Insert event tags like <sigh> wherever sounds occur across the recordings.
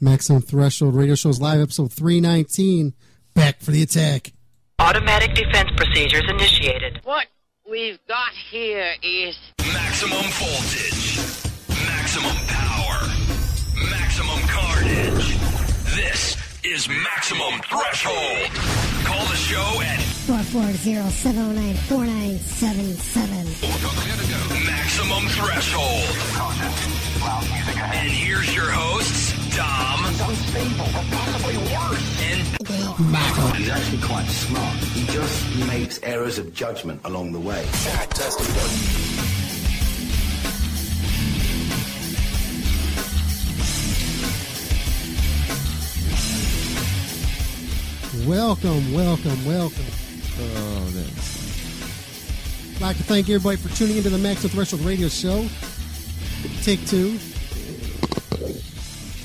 Maximum Threshold Radio Shows Live, episode 319. Back for the attack. Automatic defense procedures initiated. What we've got here is Maximum voltage. Maximum power. Maximum carnage. This is Maximum Threshold. Call the show at 440-709-4977. Maximum Threshold. And here's your hosts, Dom. And He's actually quite smart. He just makes errors of judgment along the way. Welcome, welcome, welcome. Oh, that's I'd like to thank everybody for tuning into the Maximum Threshold Radio Show. Take two.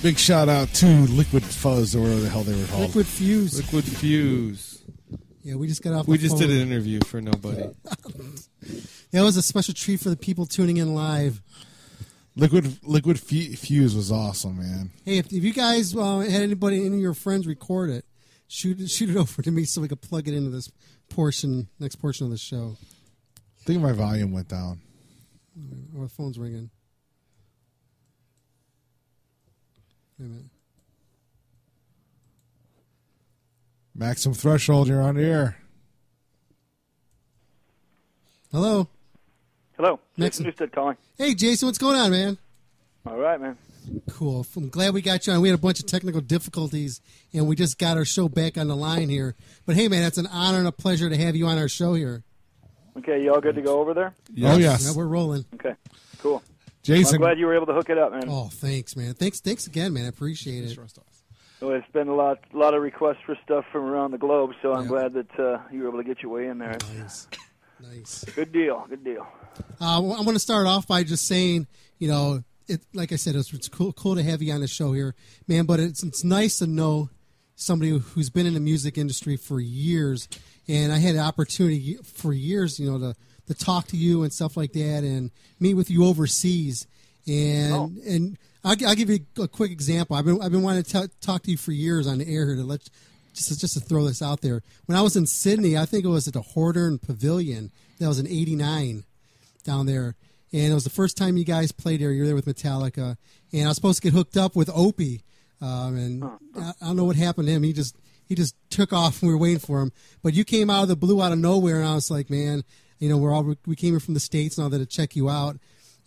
Big shout out to Liquid Fuzz or whatever the hell they were called. Liquid Fuse. Liquid Fuse. Yeah, we just got off. We the just phone. did an interview for nobody. <laughs> That was a special treat for the people tuning in live. Liquid Liquid Fu- Fuse was awesome, man. Hey, if, if you guys uh, had anybody, any of your friends record it, shoot it, shoot it over to me so we could plug it into this portion, next portion of the show. I think my volume went down. Or the phone's ringing. Wait a minute. Maximum Threshold, you're on the air. Hello. Hello, Next- Jason Newsted calling. Hey, Jason, what's going on, man? All right, man. Cool. I'm glad we got you on. We had a bunch of technical difficulties, and we just got our show back on the line here. But hey, man, it's an honor and a pleasure to have you on our show here. Okay, you all good to go over there? Oh yes, Yeah, we're rolling. Okay, cool. Well, Jason. I'm glad you were able to hook it up, man. Oh, thanks, man. Thanks, thanks again, man. I appreciate it. Well, it's been a lot, lot of requests for stuff from around the globe, so I'm Yeah. glad that uh, you were able to get your way in there. Nice, nice. <laughs> Good deal, good deal. Uh, well, I'm going to start off by just saying, you know, it like I said, it's, it's cool, cool to have you on the show here, man. But it's it's nice to know somebody who's been in the music industry for years, and I had an opportunity for years, you know, to to talk to you and stuff like that, and meet with you overseas, and Oh. and I'll, I'll give you a quick example. I've been I've been wanting to tell talk to you for years on the air here to let just just to throw this out there. When I was in Sydney, I think it was at the Hordern Pavilion. That was in '89 down there, and it was the first time you guys played there. You were there with Metallica, and I was supposed to get hooked up with Opie, um, and I, I don't know what happened to him. He just he just took off. and We were waiting for him, but you came out of the blue, out of nowhere, and I was like, man, you know, we're all we came here from the states and all that to check you out.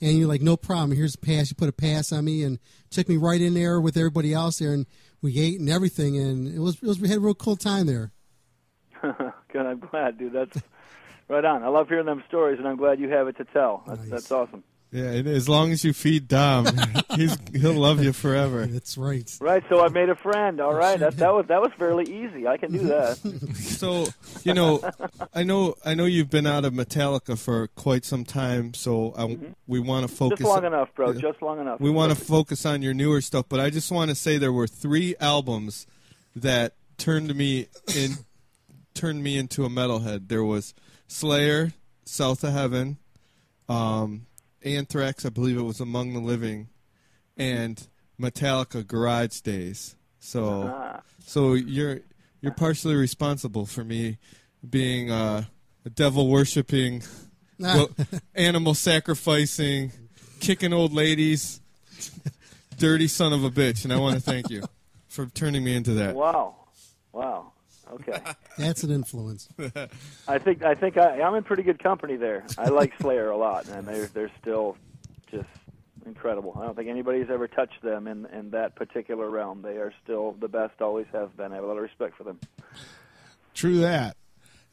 And you're like, no problem. Here's a pass. You put a pass on me and took me right in there with everybody else there, and we ate and everything. And it was, it was we had a real cool time there. <laughs> good, I'm glad, dude. That's <laughs> right on. I love hearing them stories, and I'm glad you have it to tell. That's, Nice. that's awesome. Yeah, and as long as you feed Dom, <laughs> he's he'll love you forever. That's right. Right, so I made a friend. All right, that that was that was fairly easy. I can do that. <laughs> So you know, I know I know you've been out of Metallica for quite some time. So I, we want to focus. Just long enough, bro. Yeah. Just long enough. We want to focus on your newer stuff, but I just want to say there were three albums that turned me in, <coughs> turned me into a metalhead. There was Slayer, South of Heaven, um, Anthrax, I believe it was Among the Living, and Metallica Garage Days. So, Ah. so you're you're partially responsible for me being uh, a devil worshipping, well, animal sacrificing, kicking old ladies, dirty son of a bitch, and I want to thank you for turning me into that. Wow, wow. Okay. <laughs> That's an influence. I think I think I, I'm in pretty good company there. I like Slayer a lot, and they're they're still just incredible. I don't think anybody's ever touched them in in that particular realm. They are still the best, always have been. I have a lot of respect for them. True that.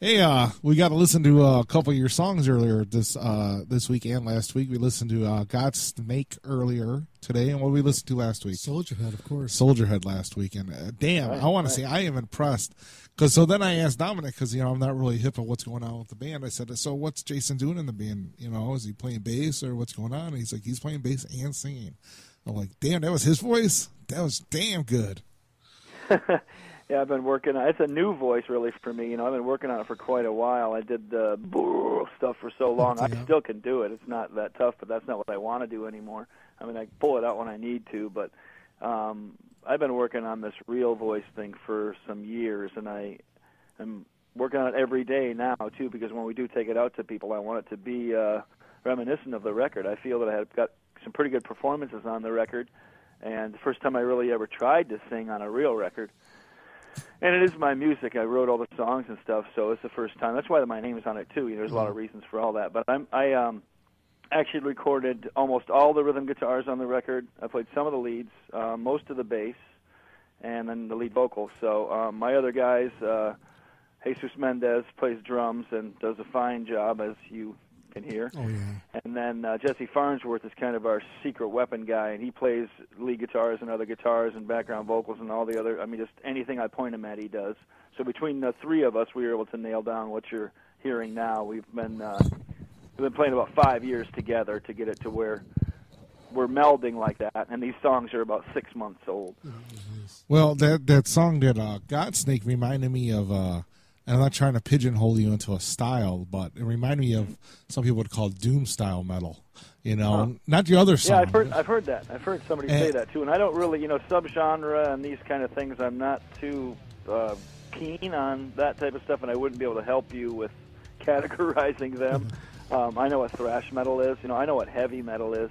Hey, uh, we got to listen to uh, a couple of your songs earlier this uh, this week and last week. We listened to uh, "Godsnake" earlier today, and what did we listened to last week? Soldier Head, of course. Soldier Head last week, and uh, damn, I want to say I am impressed. Because so then I asked Dominic because you know I'm not really hip on what's going on with the band. I said, so what's Jason doing in the band? You know, is he playing bass or what's going on? And he's like, he's playing bass and singing. I'm like, damn, that was his voice. That was damn good. <laughs> Yeah, I've been working. on It's a new voice, really, for me. You know, I've been working on it for quite a while. I did the brrr stuff for so long. <laughs> Yeah. I still can do it. It's not that tough, but that's not what I want to do anymore. I mean, I pull it out when I need to, but um, I've been working on this real voice thing for some years, and I am working on it every day now too. Because when we do take it out to people, I want it to be uh, reminiscent of the record. I feel that I have got some pretty good performances on the record, and the first time I really ever tried to sing on a real record. And it is my music. I wrote all the songs and stuff, so it's the first time. That's why my name is on it too. There's a lot of reasons for all that. But I'm I um actually recorded almost all the rhythm guitars on the record. I played some of the leads, uh, most of the bass, and then the lead vocals. So um, my other guys, uh, Jesus Mendez plays drums and does a fine job, as you can hear. Oh yeah. And then uh, Jesse Farnsworth is kind of our secret weapon guy, and he plays lead guitars and other guitars and background vocals and all the other. I mean, just anything I point him at, he does. So between the three of us, we were able to nail down what you're hearing now. We've been uh, we've been playing about five years together to get it to where we're melding like that. And these songs are about six months old. Well, that that song that uh, Godsnake reminded me of. Uh, and I'm not trying to pigeonhole you into a style, but it reminded me of some people would call doom style metal. You know, Huh. not the other song. Yeah, I've heard I've heard that. I've heard somebody And- say that too. And I don't really, you know, subgenre and these kind of things. I'm not too uh, keen on that type of stuff, and I wouldn't be able to help you with <laughs> categorizing them. <laughs> um, I know what thrash metal is. You know, I know what heavy metal is.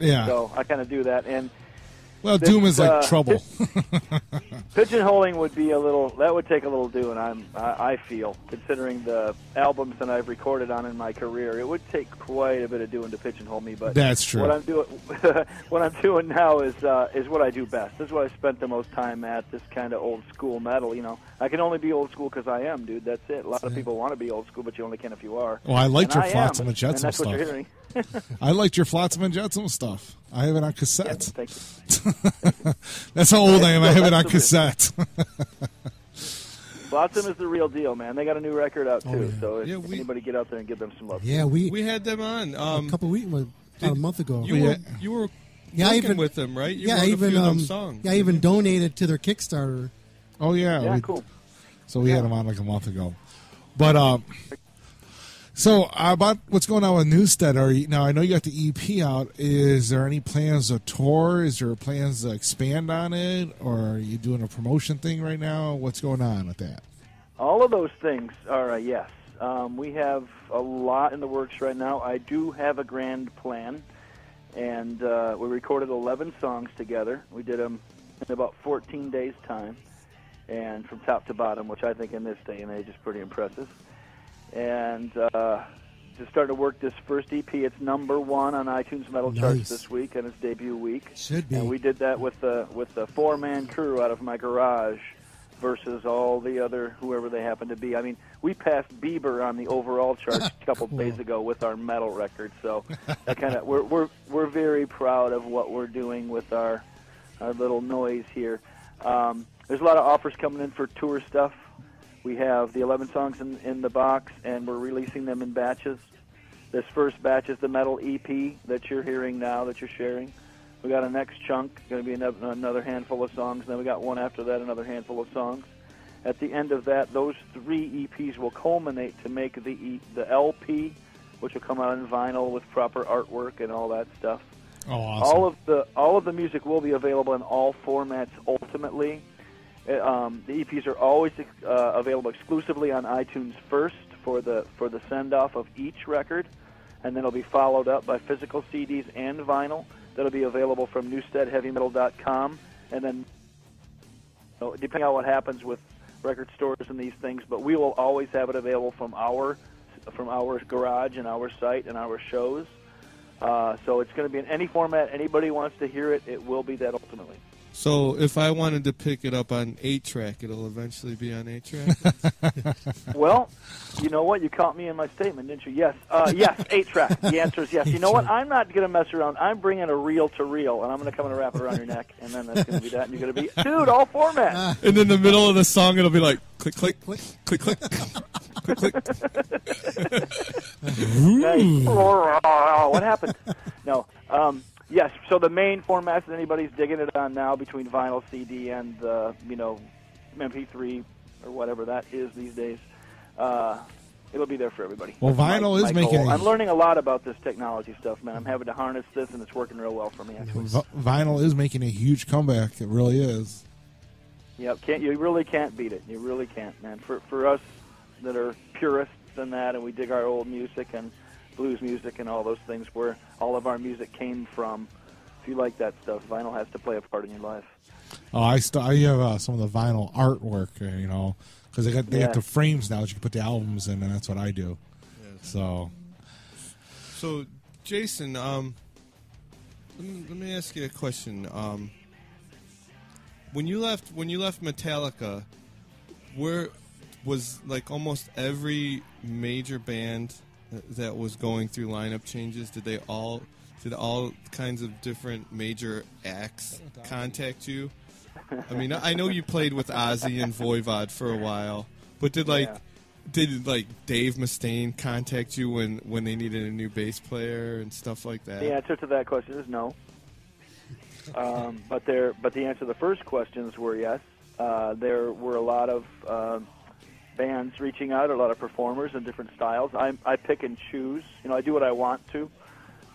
Yeah. So I kind of do that. And well, this, doom is like uh, trouble. pigeonholing would be a little. That would take a little doing. I'm. I, I feel, considering the albums that I've recorded on in my career, it would take quite a bit of doing to pigeonhole me. But That's true. What I'm doing, <laughs> what I'm doing now is uh, is what I do best. This is what I spent the most time at. This kind of old school metal. You know, I can only be old school because I am, dude. That's it. A lot of people want to be old school, but you only can if you are. Well, I liked And your I Flotsam am, and Jetsam that's what you're stuff. Hearing. <laughs> I liked your Flotsam and Jetsam stuff. I have it on cassette. Thank you. <laughs> That's how old I am. I have it on cassette. <laughs> Flotsam is the real deal, man. They got a new record out Oh, too. yeah. So if Yeah, we- anybody get out there and give them some love. Yeah, we, We had them on. Um, a couple weeks, about a month ago. you were you were Yeah, I even- with them, right? You yeah, wrote I a even few of them um, songs. yeah, I even donated to their Kickstarter. oh yeah, Yeah, we- cool. So we had them on like a month ago. But um, so uh, about what's going on with Newsted? Are you, now I know you got the EP out. Is there any plans to tour? Is there plans to expand on it, or are you doing a promotion thing right now? What's going on with that? All of those things are a yes. Um, we have a lot in the works right now. I do have a grand plan, and uh, we recorded 11 songs together. We did them in about 14 days' time, and from top to bottom, which I think in this day and age is pretty impressive. And uh, just starting to work this first EP. It's number one on iTunes Metal Nice. Charts this week, and its debut week. Should be. And we did that with the with the four man crew out of my garage versus all the other whoever they happen to be. I mean, we passed Bieber on the overall chart <laughs> a couple days ago with our metal record. So <laughs> that kind of we're we're we're very proud of what we're doing with our our little noise here. Um, there's a lot of offers coming in for tour stuff. We have the 11 songs in, in the box, and we're releasing them in batches. This first batch is the metal EP that you're hearing now, that you're sharing. We got a next chunk, going to be ano- another handful of songs. and Then we got one after that, another handful of songs. At the end of that, those three EPs will culminate to make the e- the LP, which will come out in vinyl with proper artwork and all that stuff. Oh, awesome. All of the all of the music will be available in all formats ultimately. Uh, Um, the EPs are always uh, available exclusively on iTunes first for the for the send off of each record, and then it'll be followed up by physical CDs and vinyl that'll be available from NewstedHeavyMetal.com, and then you know, depending on what happens with record stores and these things, but we will always have it available from our from our garage and our site and our shows. Uh, so it's going to be in any format. Anybody wants to hear it, it will be that ultimately. So if I wanted to pick it up on eight track, it'll eventually be on eight track. <laughs> Well, you know what? You caught me in my statement, didn't you? Yes, uh, yes, eight track. The answer is yes. You know what? I'm not going to mess around. I'm bringing a reel to reel, and I'm going to come and wrap it around your neck, and then that's going to be that, and you're going to be, dude, all formats. <laughs> and in the middle of the song, it'll be like click, click, click, click, click, click, click. Nice. <laughs> what happened? No. Um, yes. So the main formats that anybody's digging it on now between vinyl, CD, and uh, you know MP3 or whatever that is these days. Uh, it'll be there for everybody. Well, That's my- vinyl is my making a- I'm learning a lot about this technology stuff, man. I'm having to harness this, and it's working real well for me. Actually. V- vinyl is making a huge comeback. It really is. Yep, can't you really can't beat it. You really can't, man. For for us that are purists in that, and we dig our old music and blues music and all those things, where all of our music came from. If you like that stuff, vinyl has to play a part in your life. Oh, I st- I have uh, some of the vinyl artwork, uh, you know, because they got they Yeah. got the frames now that you can put the albums in, and that's what I do. So So, Jason, um, let me, let me ask you a question. Um, when you left, when you left Metallica, where was like almost every major band that, was going through lineup changes? Did they all, did all kinds of different major acts contact you? I mean, I know you played with Ozzy and Voivod for a while, but did like Yeah. did like Dave Mustaine contact you when when they needed a new bass player and stuff like that? The answer to that question is no. Um, but there, but the answer to the first questions were yes. Uh, there were a lot of uh, bands reaching out, a lot of performers in different styles. I, I pick and choose. You know, I do what I want to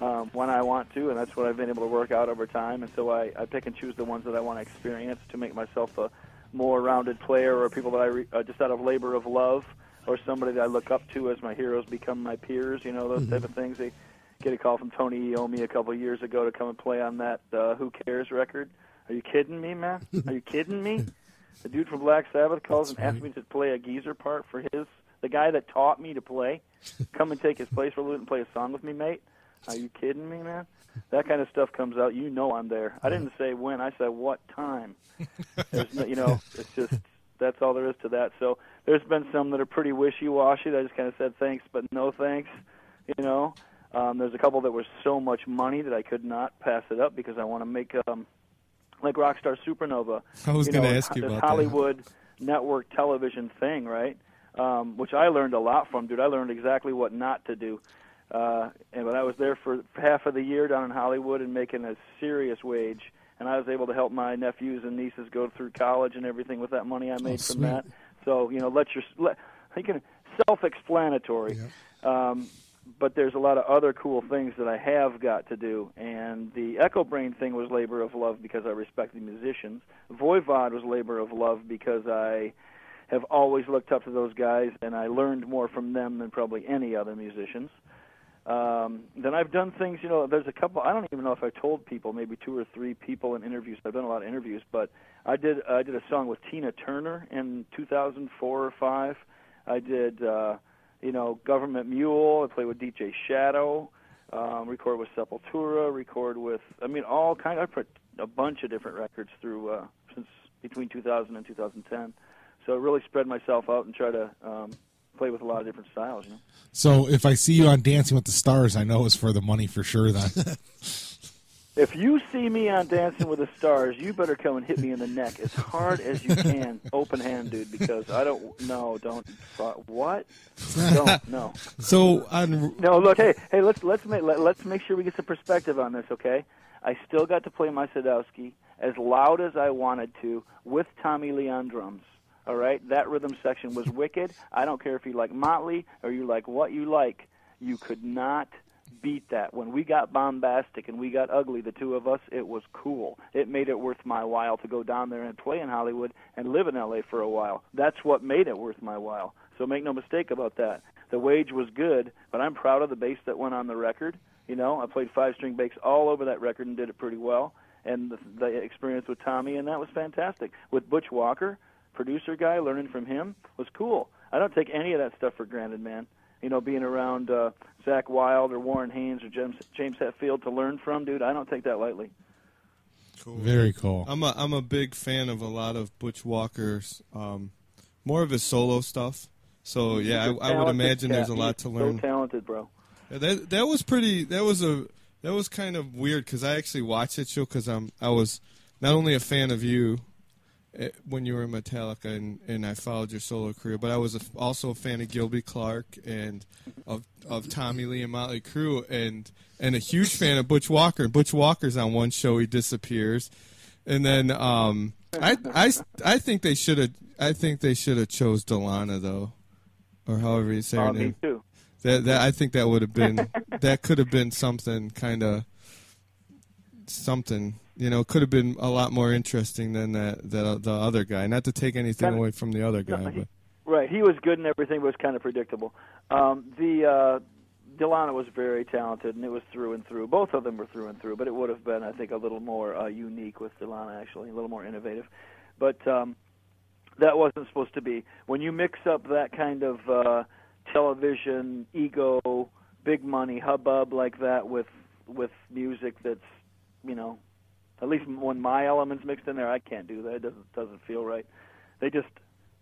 um, when I want to, and that's what I've been able to work out over time. And so I, I pick and choose the ones that I want to experience to make myself a more rounded player, or people that I re, uh, just out of labor of love, or somebody that I look up to as my heroes become my peers. You know, those type of things. They get a call from Tony Iommi a couple of years ago to come and play on that uh, Who Cares record. Are you kidding me, man? Are you kidding me? <laughs> The dude from Black Sabbath calls and asks me to play a geezer part for his the guy that taught me to play. <laughs> Come and take his place for a little and play a song with me, mate. Are you kidding me, man? That kind of stuff comes out. You know I'm there. I didn't say when. I said what time. There's no, you know, it's just that's all there is to that. So there's been some that are pretty wishy-washy. That I just kind of said thanks, but no thanks. You know, um, there's a couple that were so much money that I could not pass it up because I want to make um, like Rockstar Supernova. <laughs> I was gonna ask you about that. Hollywood network television thing, right? Um, which I learned a lot from, dude. I learned exactly what not to do. Uh, and when I was there for half of the year down in Hollywood and making a serious wage, and I was able to help my nephews and nieces go through college and everything with that money I made from sweet. that. So you know, let your let, you can self-explanatory. Um, but there's a lot of other cool things that I have got to do, and the Echobrain thing was labor of love because I respect the musicians. Voivod was labor of love because I have always looked up to those guys, and I learned more from them than probably any other musicians. Um, then I've done things, you know, there's a couple, I don't even know if I told people, maybe two or three people in interviews. I've done a lot of interviews, but I did I did a song with Tina Turner in 2004 or 5. I did, uh, you know, Government Mule. I played with DJ Shadow. Um, record with Sepultura. Record with, I mean, all kind. I put a bunch of different records through uh, since between 2000 and 2010. So I really spread myself out and try to um, play with a lot of different styles. You know. so if I see you on Dancing with the Stars, I know it's for the money for sure. Then <laughs> If you see me on Dancing with the Stars, you better come and hit me in the neck as hard as you can, <laughs> open hand, dude. Because I don't. No, don't. Uh, what? Don't. No. <laughs> So on No. Look. Hey. Hey. Let's let's make let, let's make sure we get some perspective on this. Okay. I still got to play my Sadowski as loud as I wanted to with Tommy Lee on drums. All right. That rhythm section was wicked. I don't care if you like Motley or you like what you like. You could not beat that. When we got bombastic and we got ugly, the two of us, it was cool. It made it worth my while to go down there and play in Hollywood and live in LA for a while. That's what made it worth my while. So make no mistake about that. The wage was good, but I'm proud of the bass that went on the record. You know, I played five string bass all over that record and did it pretty well. And the, the experience with Tommy, and that was fantastic. With Butch Walker, producer guy, learning from him was cool. I don't take any of that stuff for granted, man you know, being around uh, Zakk Wylde or Warren Haynes or James, James Hetfield to learn from, dude, I don't take that lightly. Cool. very cool. I'm a I'm a big fan of a lot of Butch Walker's, um, more of his solo stuff. So yeah, I, a I, I would talented imagine there's a lot He's to learn. So talented, bro. Yeah, that that was pretty. That was a that was kind of weird because I actually watched that show because I'm I was not only a fan of you when you were in Metallica and, and I followed your solo career, but I was a, also a fan of Gilby Clarke and of of Tommy Lee and Motley Crue and and a huge fan of Butch Walker. Butch Walker's on one show he disappears, and then um I I I think they should have I think they should have chose Dilana though. or however you say her Uh, me name. too. That that I think that would have been that could have been something kind of something. You know, could have been a lot more interesting than that the the other guy. Not to take anything Kinda- away from the other guy, No, he- Right, he was good and everything, but it was kind of predictable. Um, the uh, Dilana was very talented, and it was through and through. Both of them were through and through, but it would have been, I think, a little more uh, unique with Dilana, actually, a little more innovative. But um, that wasn't supposed to be. When you mix up that kind of uh, television ego, big money hubbub like that with with music that's, you know, at least when my elements mixed in there, I can't do that. It doesn't doesn't feel right. They just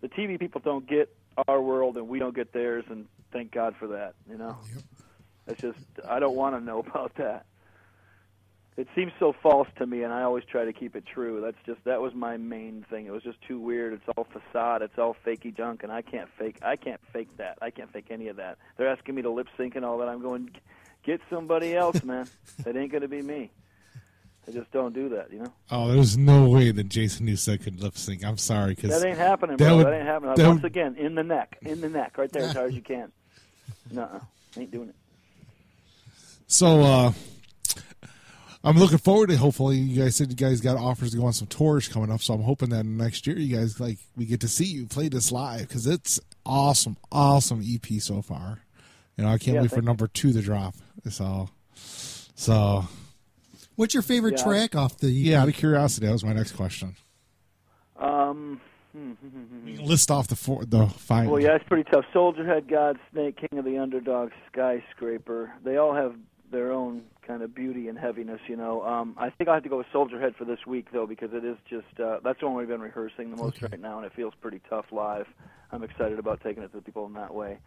the TV people don't get our world and we don't get theirs, and thank God for that. You know, it's just I don't want to know <laughs> about that. It seems so false to me, and I always try to keep it true. That's just that was my main thing. It was just too weird. It's all facade. It's all fakey junk, and I can't fake. I can't fake that. I can't fake any of that. They're asking me to lip sync and all that. I'm going, get somebody else, man. <laughs> It ain't going to be me. I just don't do that, you know. Oh, there's no way that Jason Newsted could lip sync. I'm sorry, because That ain't happening, that bro. would- that ain't happening. that Once would- again, in the neck, in the neck, right there, as hard as you can. No, ain't doing it. So uh I'm looking forward to hopefully you guys said you guys got offers to go on some tours coming up, so I'm hoping that next year you guys like we get to see you play this live because it's awesome, awesome EP so far. You know, I can't Yeah, wait for number two to drop. So, so What's your favorite Yeah. track off the? yeah. Out of curiosity, that was my next question. Um. You can list off the four, the five. well, yeah, it's pretty tough. Soldier Head, God, Snake, King of the Underdog, Skyscraper. They all have their own kind of beauty and heaviness, you know. Um, I think I have to go with Soldier Head for this week though, because it is just uh, that's the one we've been rehearsing the most right now, and it feels pretty tough live. I'm excited about taking it to people in that way.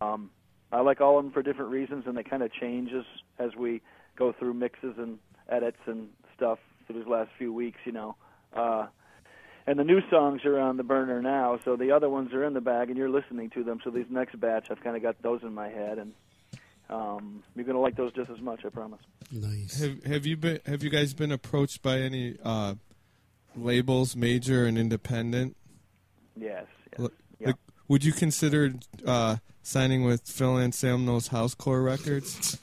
Um, I like all of them for different reasons, and they kind of change as as we go through mixes and edits and stuff through these last few weeks, you know. Uh, and the new songs are on the burner now, so the other ones are in the bag, and you're listening to them. So these next batch, I've kind of got those in my head, and um, you're gonna like those just as much, I promise. Nice. have have you been have you guys been approached by any uh, labels, major and independent? Yes. yes. L- Yeah. Like, would you consider uh, signing with Phil Anselmo's Housecore Records?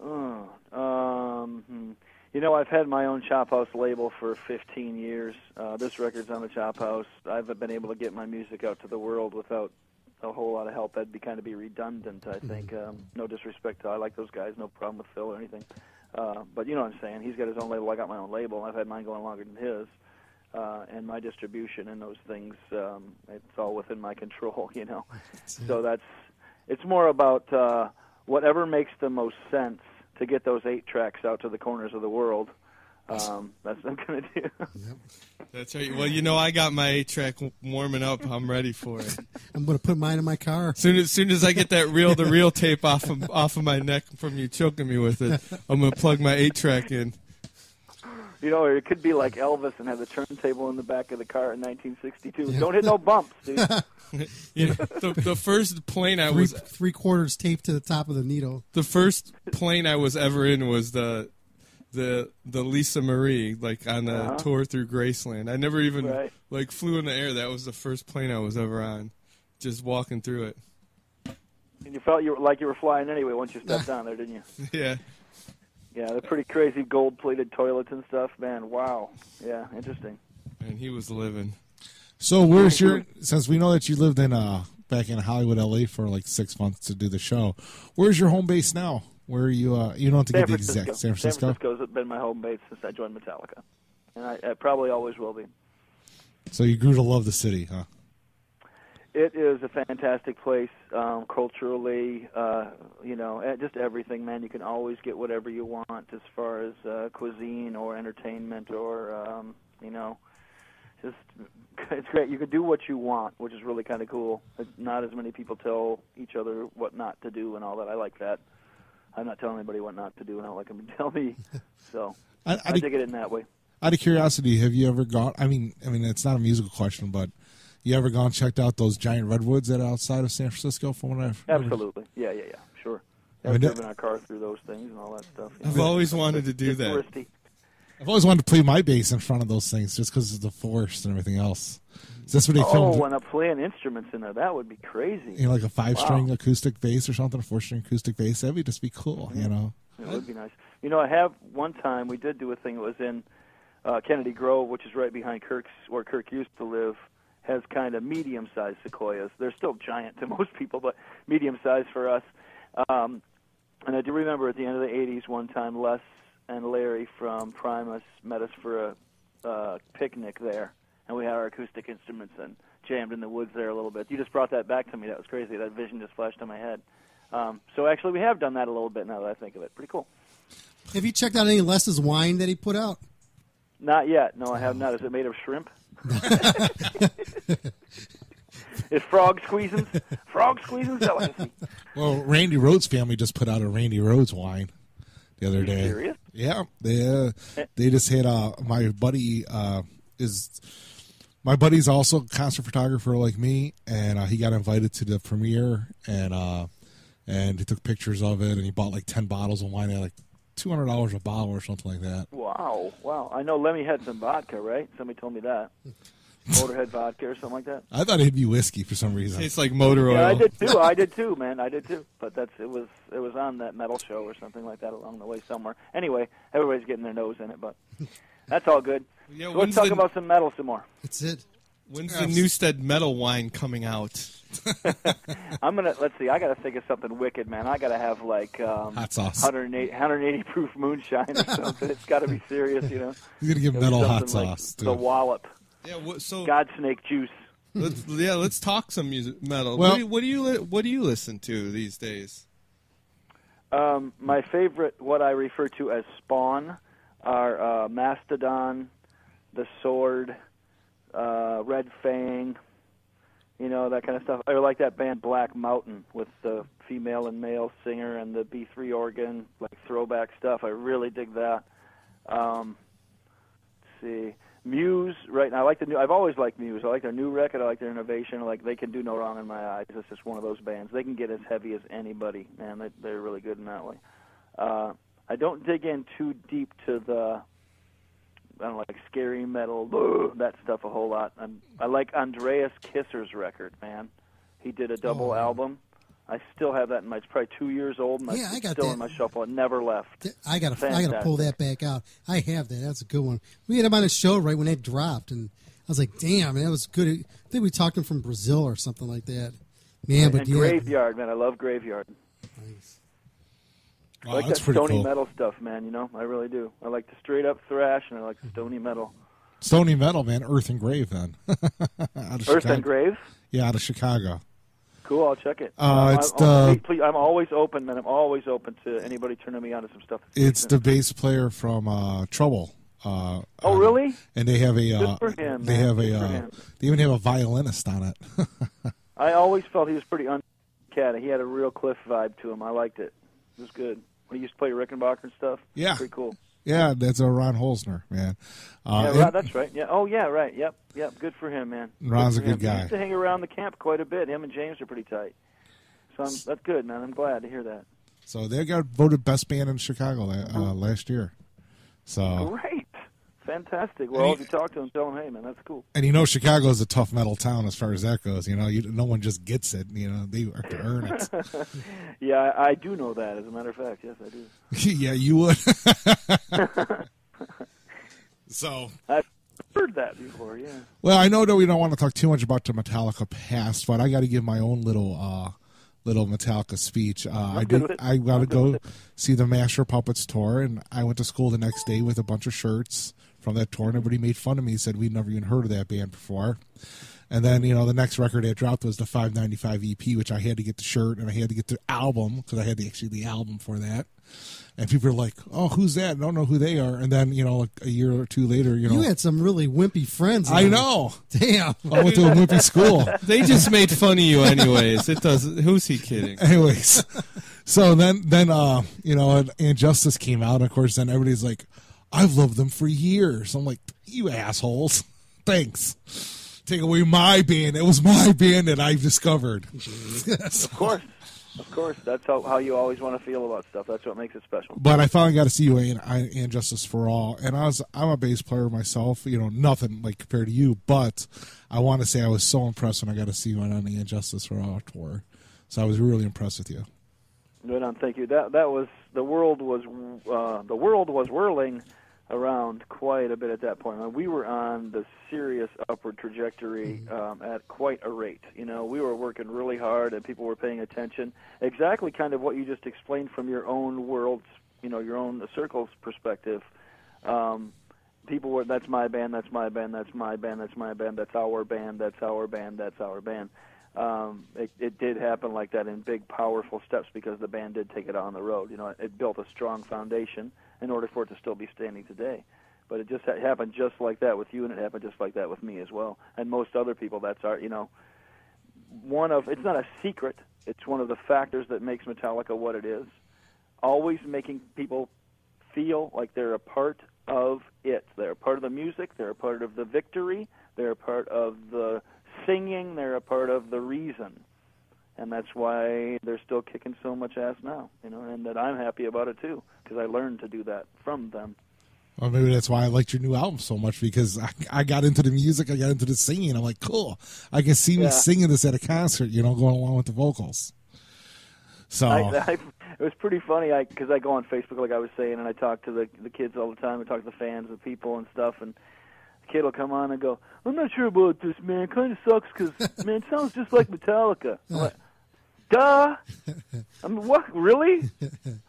Oh, um, hmm. You know, I've had my own Chop House label for 15 years. Uh, this record's on the Chop House. I've been able to get my music out to the world without a whole lot of help. That'd be kind of be redundant, I think. Um, no disrespect to I like those guys, no problem with Phil or anything. Uh, but you know what I'm saying. He's got his own label. I got my own label. I've had mine going longer than his. Uh, and my distribution and those things, um, it's all within my <laughs> control, you know. So that's it's more about uh, whatever makes the most sense to get those eight tracks out to the corners of the world. Um, that's what I'm going to do. That's right. Well, you know, I got my eight track warming up. I'm ready for it. <laughs> I'm gonna put mine in my car. Soon as soon as I get that reel the reel tape off of off of my neck from you choking me with it, I'm gonna plug my eight track in. You know, or it could be like Elvis and have the turntable in the back of the car in 1962. Don't hit no bumps, dude. <laughs> You know, <laughs> the, the first plane I Three, was three quarters taped to the top of the needle. the first plane I was ever in was the the the Lisa Marie, like on the Uh-huh. tour through Graceland. I never even Right. like flew in the air. That was the first plane I was ever on. Just walking through it. and you felt you were like you were flying anyway once you stepped <laughs> down there, didn't you? Yeah. Yeah, they're pretty crazy gold-plated toilets and stuff, man. Wow. Yeah, interesting. And he was living. So where's your? Since we know that you lived in uh back in Hollywood, LA for like six months to do the show, where's your home base now? Where are you? Uh, you don't have to San get the exact San Francisco. San Francisco's been my home base since I joined Metallica, and I, I probably always will be. So you grew to love the city, huh? It is a fantastic place um, culturally, uh, you know, eh, just everything, man. You can always get whatever you want as far as uh, cuisine or entertainment or, um, you know, just <laughs> it's great. You can do what you want, which is really kind of cool. Not as many people tell each other what not to do and all that. I like that. I'm not telling anybody what not to do, and I don't like them to <laughs> tell me. So <laughs> I, I I, dig it in that way. out of curiosity, have you ever gone? I mean, I mean, it's not a musical question, but you ever gone checked out those giant redwoods that are outside of San Francisco? From what I've Absolutely. Yeah, yeah, yeah. Sure. I I've mean, driven our car through those things and all that stuff. you I've know. always wanted to do It's that. touristy. I've always wanted to play my bass in front of those things, just because of the forest and everything else. Is this what he Oh, filmed? and I'm playing instruments in there. That would be crazy. you know, like a five-string Wow. acoustic bass or something, a four-string acoustic bass. That'd be just be cool, you know. It would be nice. You know, I have one time we did do a thing. It was in uh, Kennedy Grove, which is right behind Kirk's, where Kirk used to live. Has kind of medium-sized sequoias. They're still giant to <laughs> most people, but medium-sized for us. Um, and I do remember at the end of the '80s, one time Les and Larry from Primus met us for a uh, picnic there, and we had our acoustic instruments and jammed in the woods there a little bit. You just brought that back to me. That was crazy. That vision just flashed in my head. Um, so actually, we have done that a little bit now that I think of it. Pretty cool. Have you checked out any Les's wine that he put out? Not yet. No, I have not. Is it made of shrimp? <laughs> <laughs> Is frog squeezing? Frog squeezing delicacy. Well, Randy Rhoads' family just put out a Randy Rhoads wine the other day. serious? Yeah, they uh, they just had uh, my buddy uh, is my buddy's also a concert photographer like me, and uh, he got invited to the premiere, and uh, and he took pictures of it, and he bought like ten bottles of wine at like two hundred dollars a bottle or something like that. Wow, wow. I know Lemmy had some vodka, right? Somebody told me that. Motorhead vodka or something like that. I thought it'd be whiskey for some reason. Tastes like motor oil. Yeah, I did too. I did too, man. I did too. But that's it was it was on that metal show or something like that along the way somewhere. Anyway, everybody's getting their nose in it, but that's all good. Yeah, So let's talk the- about some metal some more. That's it. When's the Newsted metal wine coming out? <laughs> I'm gonna let's see. I gotta think of something wicked, man. I gotta have like um, Hot sauce. 180, 180 proof moonshine or something. it's got to be serious, you know. <laughs> He's gonna give metal hot something like sauce. The wallop, Yeah, what, so Godsnake juice. let's, yeah, let's talk some music metal. Well- what, do you, what do you what do you listen to these days? Um, my favorite, what I refer to as Spawn, are uh, Mastodon, The Sword, uh, Red Fang, you know that kind of stuff. I like that band Black Mountain with the female and male singer and the B3 organ, like throwback stuff. I really dig that. Um, let's see, Muse. Right now, I like the new. I've always liked Muse. I like their new record. I like their innovation. Like they can do no wrong in my eyes. It's just one of those bands. They can get as heavy as anybody, man. They, they're really good in that way. Uh, I don't dig in too deep to the I don't know, like scary metal, that stuff a whole lot. I'm, I like Andreas Kisser's record, man. He did a double Oh. album. I still have that in my. It's probably two years old, and Yeah, I got still that. in my shuffle. It never left. I gotta, I gotta pull that back out. I have that. That's a good one. We had him on a show right when it dropped, and I was like, "Damn, man, that was good." I think we talked him from Brazil or something like that. Man, but and yeah, Graveyard, man. I love Graveyard. Nice. I like that's that pretty stony cool. metal stuff, man. You know, I really do. I like the straight up thrash, and I like the stony metal. Stony metal, man. Earthen Grave, then. <laughs> Earth Chicago. and Grave. Yeah, out of Chicago. Cool, I'll check it. Uh, I'm- it's I'm, the- please, please, I'm always open, man. I'm always open to anybody turning me on to some stuff. It's the bass player from uh, Trouble. Uh, Oh, uh, really? And they have a. Uh, for him, they have Good a. Uh, they even have a violinist on it. <laughs> I always felt he was pretty uncat. He had a real Cliff vibe to him. I liked it. It was good. When he used to play Rickenbacker and stuff. Yeah. Pretty cool. Yeah, that's a Ron Holzner, man. Uh, yeah, right, that's right. Yeah. Oh, yeah, right. Yep, yep. Good for him, man. Ron's for a good him. He guy. used to hang around the camp quite a bit. Him and James are pretty tight. So I'm, that's good, man. I'm glad to hear that. so they got voted best band in Chicago uh, last year. So Great. Fantastic. Well, if you talk to him, tell him, hey, man, that's cool. and you know Chicago is a tough metal town as far as that goes. You know, you, no one just gets it. You know, they have to earn it. <laughs> Yeah, I, I do know that. As a matter of fact, yes, I do. <laughs> yeah, you would. <laughs> so I've heard that before. Yeah. Well, I know that we don't want to talk too much about the Metallica past, but I got to give my own little uh, little Metallica speech. Uh, I did. I got to go see the Master Puppets tour, and I went to school the next day with a bunch of shirts from that tour, and everybody made fun of me. Said we'd never even heard of that band before. And then you know the next record that dropped was the 595 EP, which I had to get the shirt and I had to get the album because I had the, actually the album for that. And people are like, "Oh, who's that? I don't know who they are." And then you know, like a year or two later, you know, you had some really wimpy friends. I know. Damn. I went to a wimpy school. <laughs> They just made fun of you, anyways. It does. Who's he kidding? Anyways, so then then uh you know and Injustice came out. And of course, then everybody's like, "I've loved them for years." I'm like, "You assholes, <laughs> thanks." Take away my band. It was my band that I've discovered. Of course. Of course, that's how, how you always want to feel about stuff. That's what makes it special. But I finally got to see you in, in Justice for All, and I was I'm a bass player myself. You know, nothing like compared to you, but I want to say I was so impressed when I got to see you on the Justice for All tour. So I was really impressed with you. Good on, thank you. That that was the world was uh, the world was whirling around quite a bit at that point. We were on the serious upward trajectory um, at quite a rate. You know, we were working really hard, and people were paying attention. Exactly, kind of what you just explained from your own world's, you know, your own circle's perspective. Um, people were, that's my band, that's my band, that's my band, that's my band, that's our band, that's our band, that's our band. Um, it, it did happen like that in big, powerful steps because the band did take it on the road. You know, it, it built a strong foundation in order for it to still be standing today. But it just ha- happened just like that with you, and it happened just like that with me as well, and most other people. That's our, you know, one of. It's not a secret. It's one of the factors that makes Metallica what it is. Always making people feel like they're a part of it. They're a part of the music. They're a part of the victory. They're a part of the singing. They're a part of the reason and that's why they're still kicking so much ass now. You know, and that I'm happy about it too because I learned to do that from them. Well, maybe that's why I liked your new album so much because I, I got into the music, I got into the singing. I'm like, cool, I can see me Yeah. singing this at a concert, you know, going along with the vocals. So I, <laughs> I, it was pretty funny because I, go on Facebook like I was saying, and I talk to the the kids all the time. I talk to the fans, the people, and stuff. And the kid will come on and go, "I'm not sure about this, man. It kind of sucks because <laughs> man, it sounds just like Metallica." I'm like, Duh. <laughs> I mean, what? Really?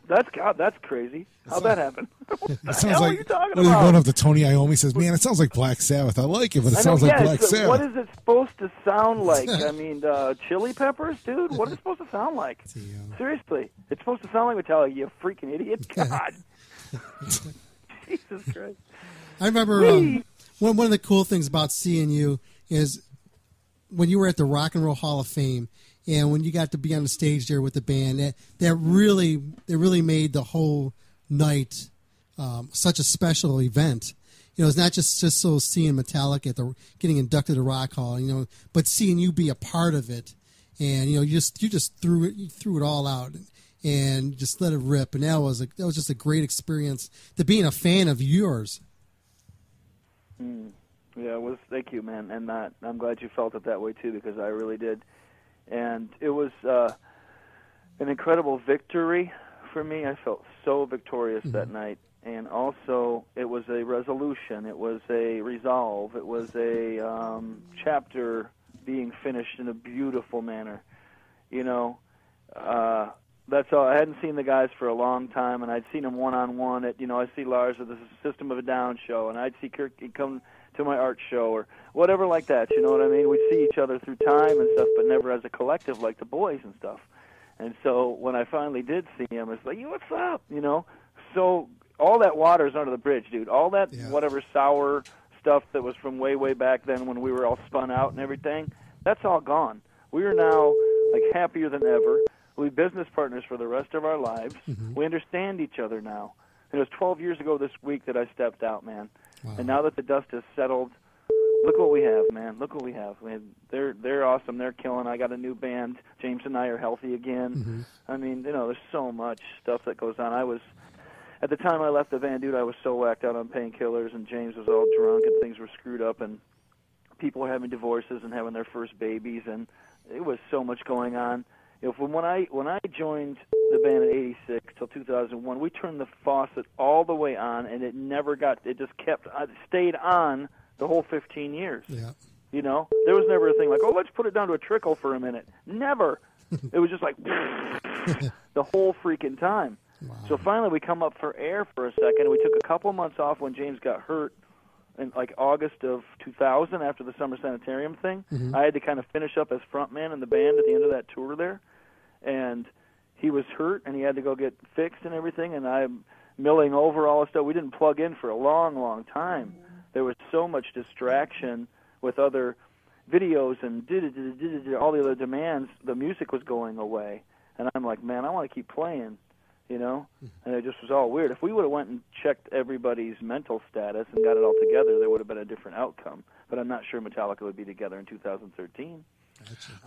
That's God. That's crazy. How'd that happen? <laughs> what the it hell sounds are like you talking they're about? going up to Tony Iommi says, "Man, it sounds like Black Sabbath. I like it, but it know, sounds like Black uh, Sabbath." What is it supposed to sound <laughs> like? I mean, uh, Chili Peppers, dude. What is it supposed to sound like? Seriously, it's supposed to sound like Metallica. You freaking idiot! God, Jesus Christ. I remember um, one one of the cool things about seeing you is when you were at the Rock and Roll Hall of Fame, and when you got to be on the stage there with the band. That that really that really made the whole night um, such a special event. You know, it's not just just so seeing Metallica at the getting inducted to Rock Hall, you know, but seeing you be a part of it, and you know, you just you just threw it you threw it all out and just let it rip, and that was a that was just a great experience to being a fan of yours. Mm. Yeah, it was. Thank you, man, and that I'm glad you felt it that way too, because I really did, and it was uh, an incredible victory for me. I felt so victorious that night, and also it was a resolution. It was a resolve. It was a um, chapter being finished in a beautiful manner. You know, uh, that's all. I hadn't seen the guys for a long time, and I'd seen them one on one at you know I see Lars at the System of a Down show, and I'd see Kirk he'd come to my art show or whatever like that. You know what I mean? We'd see each other through time and stuff, but never as a collective like the boys and stuff. And so when I finally did see him, it's like, "Yo, what's up?" You know. So all that water's under the bridge, dude. All that whatever sour stuff that was from way way back then when we were all spun out and everything, that's all gone. We are now like happier than ever. We're business partners for the rest of our lives. Mm-hmm. We understand each other now. It was 12 years ago this week that I stepped out, man. And now that the dust has settled, look what we have, man. Look what we have. I mean, they're they're awesome. They're killing. I got a new band. James and I are healthy again. mhm I mean, you know, there's so much stuff that goes on. I was at the time I left the band, dude. I was so whacked out on painkillers, and James was all drunk, and things were screwed up, and people were having divorces and having their first babies, and it was so much going on. You know, from when I when I joined the band in '86 till 2001, we turned the faucet all the way on, and it never got. It just kept. It stayed on the whole 15 years. Yeah. You know, there was never a thing like, oh, let's put it down to a trickle for a minute. Never. <laughs> it was just like <laughs> the whole freaking time. So finally, we come up for air for a second. We took a couple months off when James got hurt in like August of 2000 after the summer sanitarium thing. Mhm. I had to kind of finish up as frontman in the band at the end of that tour there, and he was hurt and he had to go get fixed and everything. And I'm milling over all the stuff. We didn't plug in for a long, long time. There was so much distraction with other videos and all the other demands. The music was going away, and I'm like, man, I want to keep playing you know and it just was all weird if we would have went and checked everybody's mental status and got it all together there would have been a different outcome but i'm not sure metallica would be together in 2013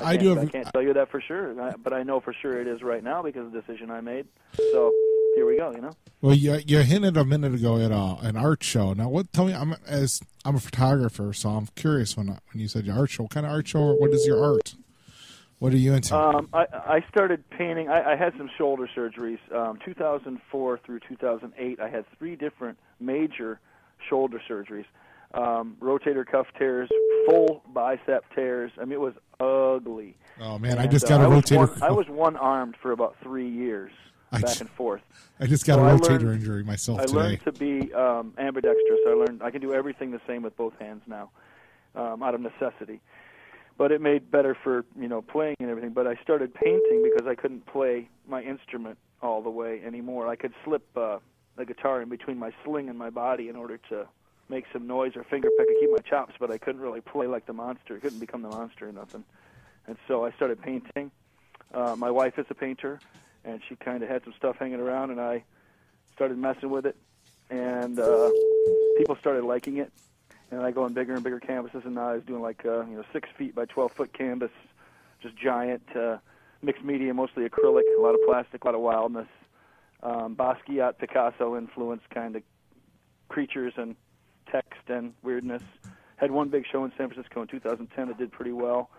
I do have. I can't tell you that for sure, but I know for sure it is right now because of the decision I made. So here we go. You know. Well, you, you hinted a minute ago at uh, an art show. Now, what? Tell me, I'm as I'm a photographer, so I'm curious when when you said your art show. What kind of art show? What is your art? What are you into? Um, I, I started painting. I, I had some shoulder surgeries. Um, 2004 through 2008, I had three different major shoulder surgeries. Um, rotator cuff tears, full bicep tears. I mean, it was ugly. oh man, I And, just uh, got a I was rotator. One, I was one armed for about three years, I back and forth. I just got So a I rotator learned- injury myself I today. learned to be um, ambidextrous. I learned I can do everything the same with both hands now, um, out of necessity. But it made better for you know playing and everything. But I started painting because I couldn't play my instrument all the way anymore. I could slip uh, the guitar in between my sling and my body in order to make some noise or finger pick and keep my chops, but I couldn't really play like the monster. Couldn't become the monster or nothing. And so I started painting. Uh, my wife is a painter, and she kind of had some stuff hanging around, and I started messing with it, and uh, people started liking it. And I go on bigger and bigger canvases, and now I was doing like uh, you know six feet by twelve foot canvas, just giant, uh, mixed media, mostly acrylic, a lot of plastic, a lot of wildness, um, Basquiat, Picasso influenced kind of creatures and text and weirdness. Had one big show in San Francisco in 2010 that did pretty well.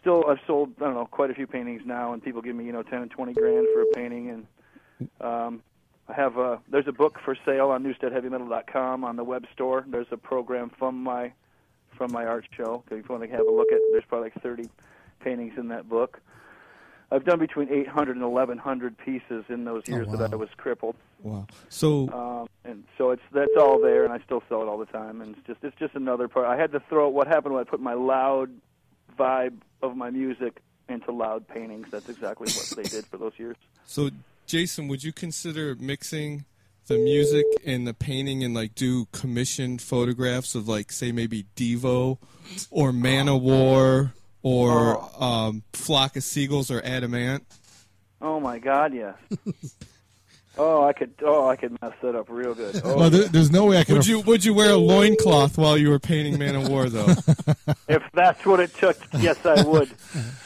Still, I've sold I don't know quite a few paintings now, and people give me you know 10 and 20 grand for a painting, and um, I have a there's a book for sale on NewstedHeavyMetal.com on the web store. There's a program from my from my art show. If you want to have a look at, there's probably like 30 paintings in that book. I've done between 800 and 1100 pieces in those years wow. that I was crippled, Wow. So um, and so it's that's all there, and I still sell it all the time. And it's just it's just another part. I had to throw what happened when I put my loud vibe of my music into loud paintings. That's exactly what they did for those years. So, Jason, would you consider mixing the music and the painting and like do commissioned photographs of like say maybe Devo or Manowar or um, Flock of Seagulls or Adam Ant? Oh my God, yes. <laughs> oh, I could. Oh, I could mess that up real good. Oh, <laughs> well, there, there's no way I could. Would you would you wear a loincloth while you were painting Manowar though? <laughs> if that's what it took, yes, I would.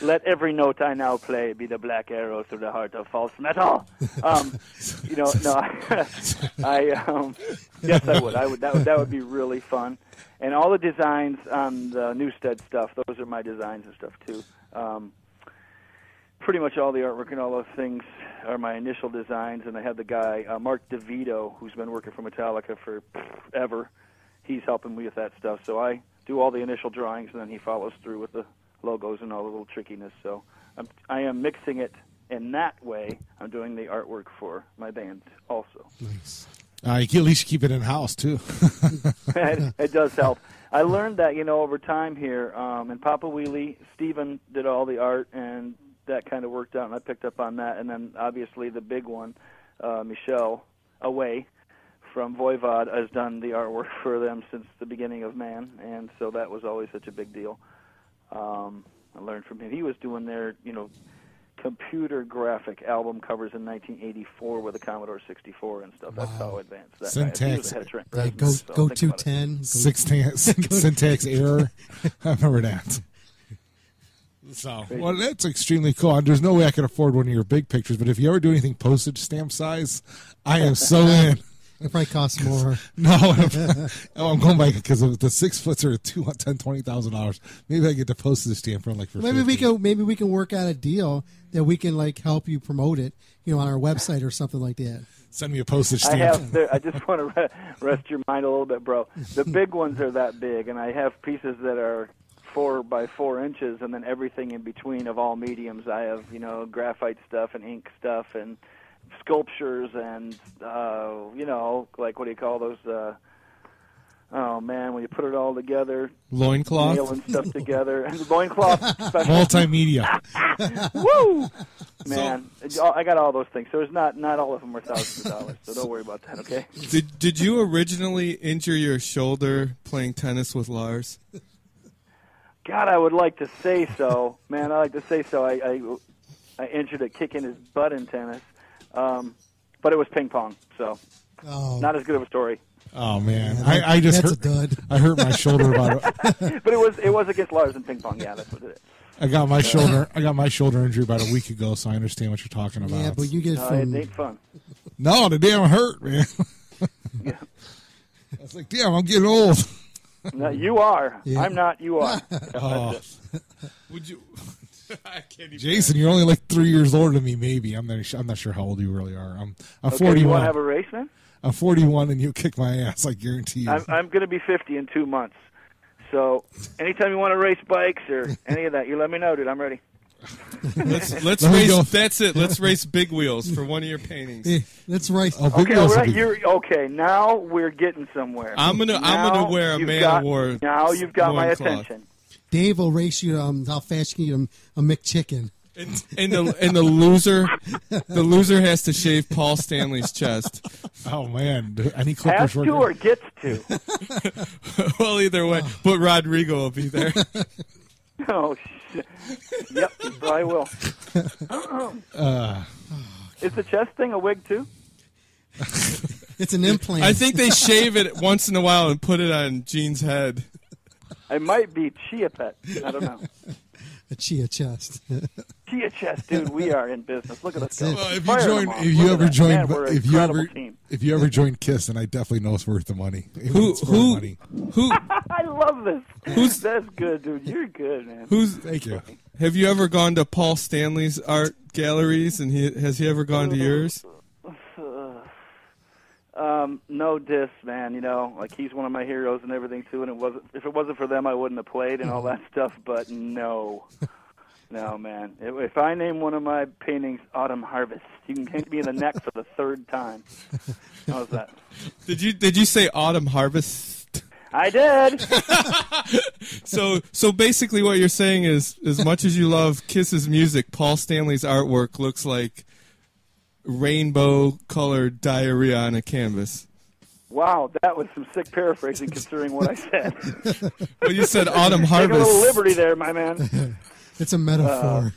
Let every note I now play be the black arrow through the heart of false metal. Um, you know, no, <laughs> I, um, yes, I would. I would. That would that would be really fun. And all the designs on the Newsted stuff, those are my designs and stuff too. Um, pretty much all the artwork and all those things are my initial designs. And I have the guy uh, Mark DeVito, who's been working for Metallica for ever. He's helping me with that stuff. So I do all the initial drawings, and then he follows through with the logos and all the little trickiness. So I'm, I am mixing it in that way. I'm doing the artwork for my band also. Uh, you can at least keep it in house too. <laughs> <laughs> it, it does help. I learned that you know over time here um, in Papa Wheelie. Stephen did all the art, and that kind of worked out, and I picked up on that. And then obviously the big one, uh, Michel Away from Voivod has done the artwork for them since the beginning of Man, and so that was always such a big deal. Um, I learned from him. He was doing their you know computer graphic album covers in 1984 with a Commodore 64 and stuff. That's how advanced that guy was Syntax. ahead of Trent Yeah, Reznor, go so go think to ten. Go- Syntax, <laughs> syntax error. <laughs> I remember that. So, well, that's extremely cool. And There's no way I can afford one of your big pictures, but if you ever do anything postage stamp size, I am so <laughs> in. It probably costs <laughs> more. No, <laughs> I'm, oh, I'm going back because the six foots are two ten twenty thousand dollars. Maybe I get the postage stamp for like for Maybe we can maybe we can work out a deal that we can like help you promote it, you know, on our website or something like that. send me a postage stamp. I stamp. have. There, I just want to rest your mind a little bit, bro. The big ones are that big, and I have pieces that are four by four inches, and then everything in between of all mediums. I have, you know, graphite stuff and ink stuff and sculptures and uh, you know, like what do you call those? Uh, oh man, when you put it all together, Loincloth? nailing stuff together, and <laughs> loincloth. Multimedia. <laughs> Woo! Man, I got all those things. So it's not not all of them are thousands of dollars. So don't worry about that. Okay. Did did you originally injure your shoulder playing tennis with Lars? God, I would like to say so. Man, I like to say so. I I, I injured it kicking his butt in tennis, um, but it was ping pong, so Oh, not as good of a story. Oh man, Yeah, I, I just that's hurt. a dud. I hurt my shoulder about it. <laughs> But it was it was against Lars in ping pong. Yeah, that's what it is. I got my shoulder. I got my shoulder injury about a week ago, so I understand what you're talking about. Yeah, but you get Uh, it ain't fun. no, the damn hurt, man. Yeah. <laughs> I was like, damn, I'm getting old. No, you are. Yeah. I'm not. You are. <laughs> Oh, <laughs> Would you? <laughs> I can't even. Jason, you're only like three years older than me. Maybe I'm not. I'm not sure how old you really are. I'm. I'm Okay, you 41. want to have a race, man? I'm 41, and you kick my ass. I guarantee you. I'm, I'm going to be 50 in two months. So anytime you want to race bikes or any of that, you let me know, dude. I'm ready. <laughs> Let's let's Let race. go. That's it. Let's race big wheels for one of your paintings. Eh, that's right. Oh, big Okay, wheels all would right. be- You're okay. Now we're getting somewhere. I'm gonna- I'm Now gonna wear a you've Man got- of War Now you've got my loincloth. attention. Dave will race you um, how fast you can eat a, a McChicken. And, and the and the loser, the loser has to shave Paul Stanley's chest. <laughs> oh man, Do any Has clippers to working? or gets to? <laughs> well, either way, but Rodrigo will be there. oh shit. Yep, you probably will. <laughs> Uh, Is the chest thing a wig too? <laughs> It's an implant. I think they shave it once in a while and put it on Gene's head. It might be chia pet. I don't know. A chia chest. <laughs> Chia chest, dude. We are in business. Look at us go. it. well, if you Fire join, if you ever that. join, Man, if you ever, team. if you ever join Kiss, and I definitely know it's worth the money. Who who money. who <laughs> I love this. Who's- That's good, dude. You're good, man. who's? Thank you. Have you ever gone to Paul Stanley's art galleries? And he has he ever gone to yours? Um, no diss, man. You know, like he's one of my heroes and everything too. And it wasn't if it wasn't for them, I wouldn't have played and all that <laughs> stuff. But no, no, man. If, I name one of my paintings Autumn Harvest, you can hit me in the neck for the third time. How's that? <laughs> Did you did you say Autumn Harvest? I did. <laughs> So so basically, what you're saying is, as much as you love Kiss's music, Paul Stanley's artwork looks like rainbow colored diarrhea on a canvas. Wow, that was some sick paraphrasing considering what I said. <laughs> Well, you said Autumn Take a little liberty there, my man. <laughs> It's a metaphor.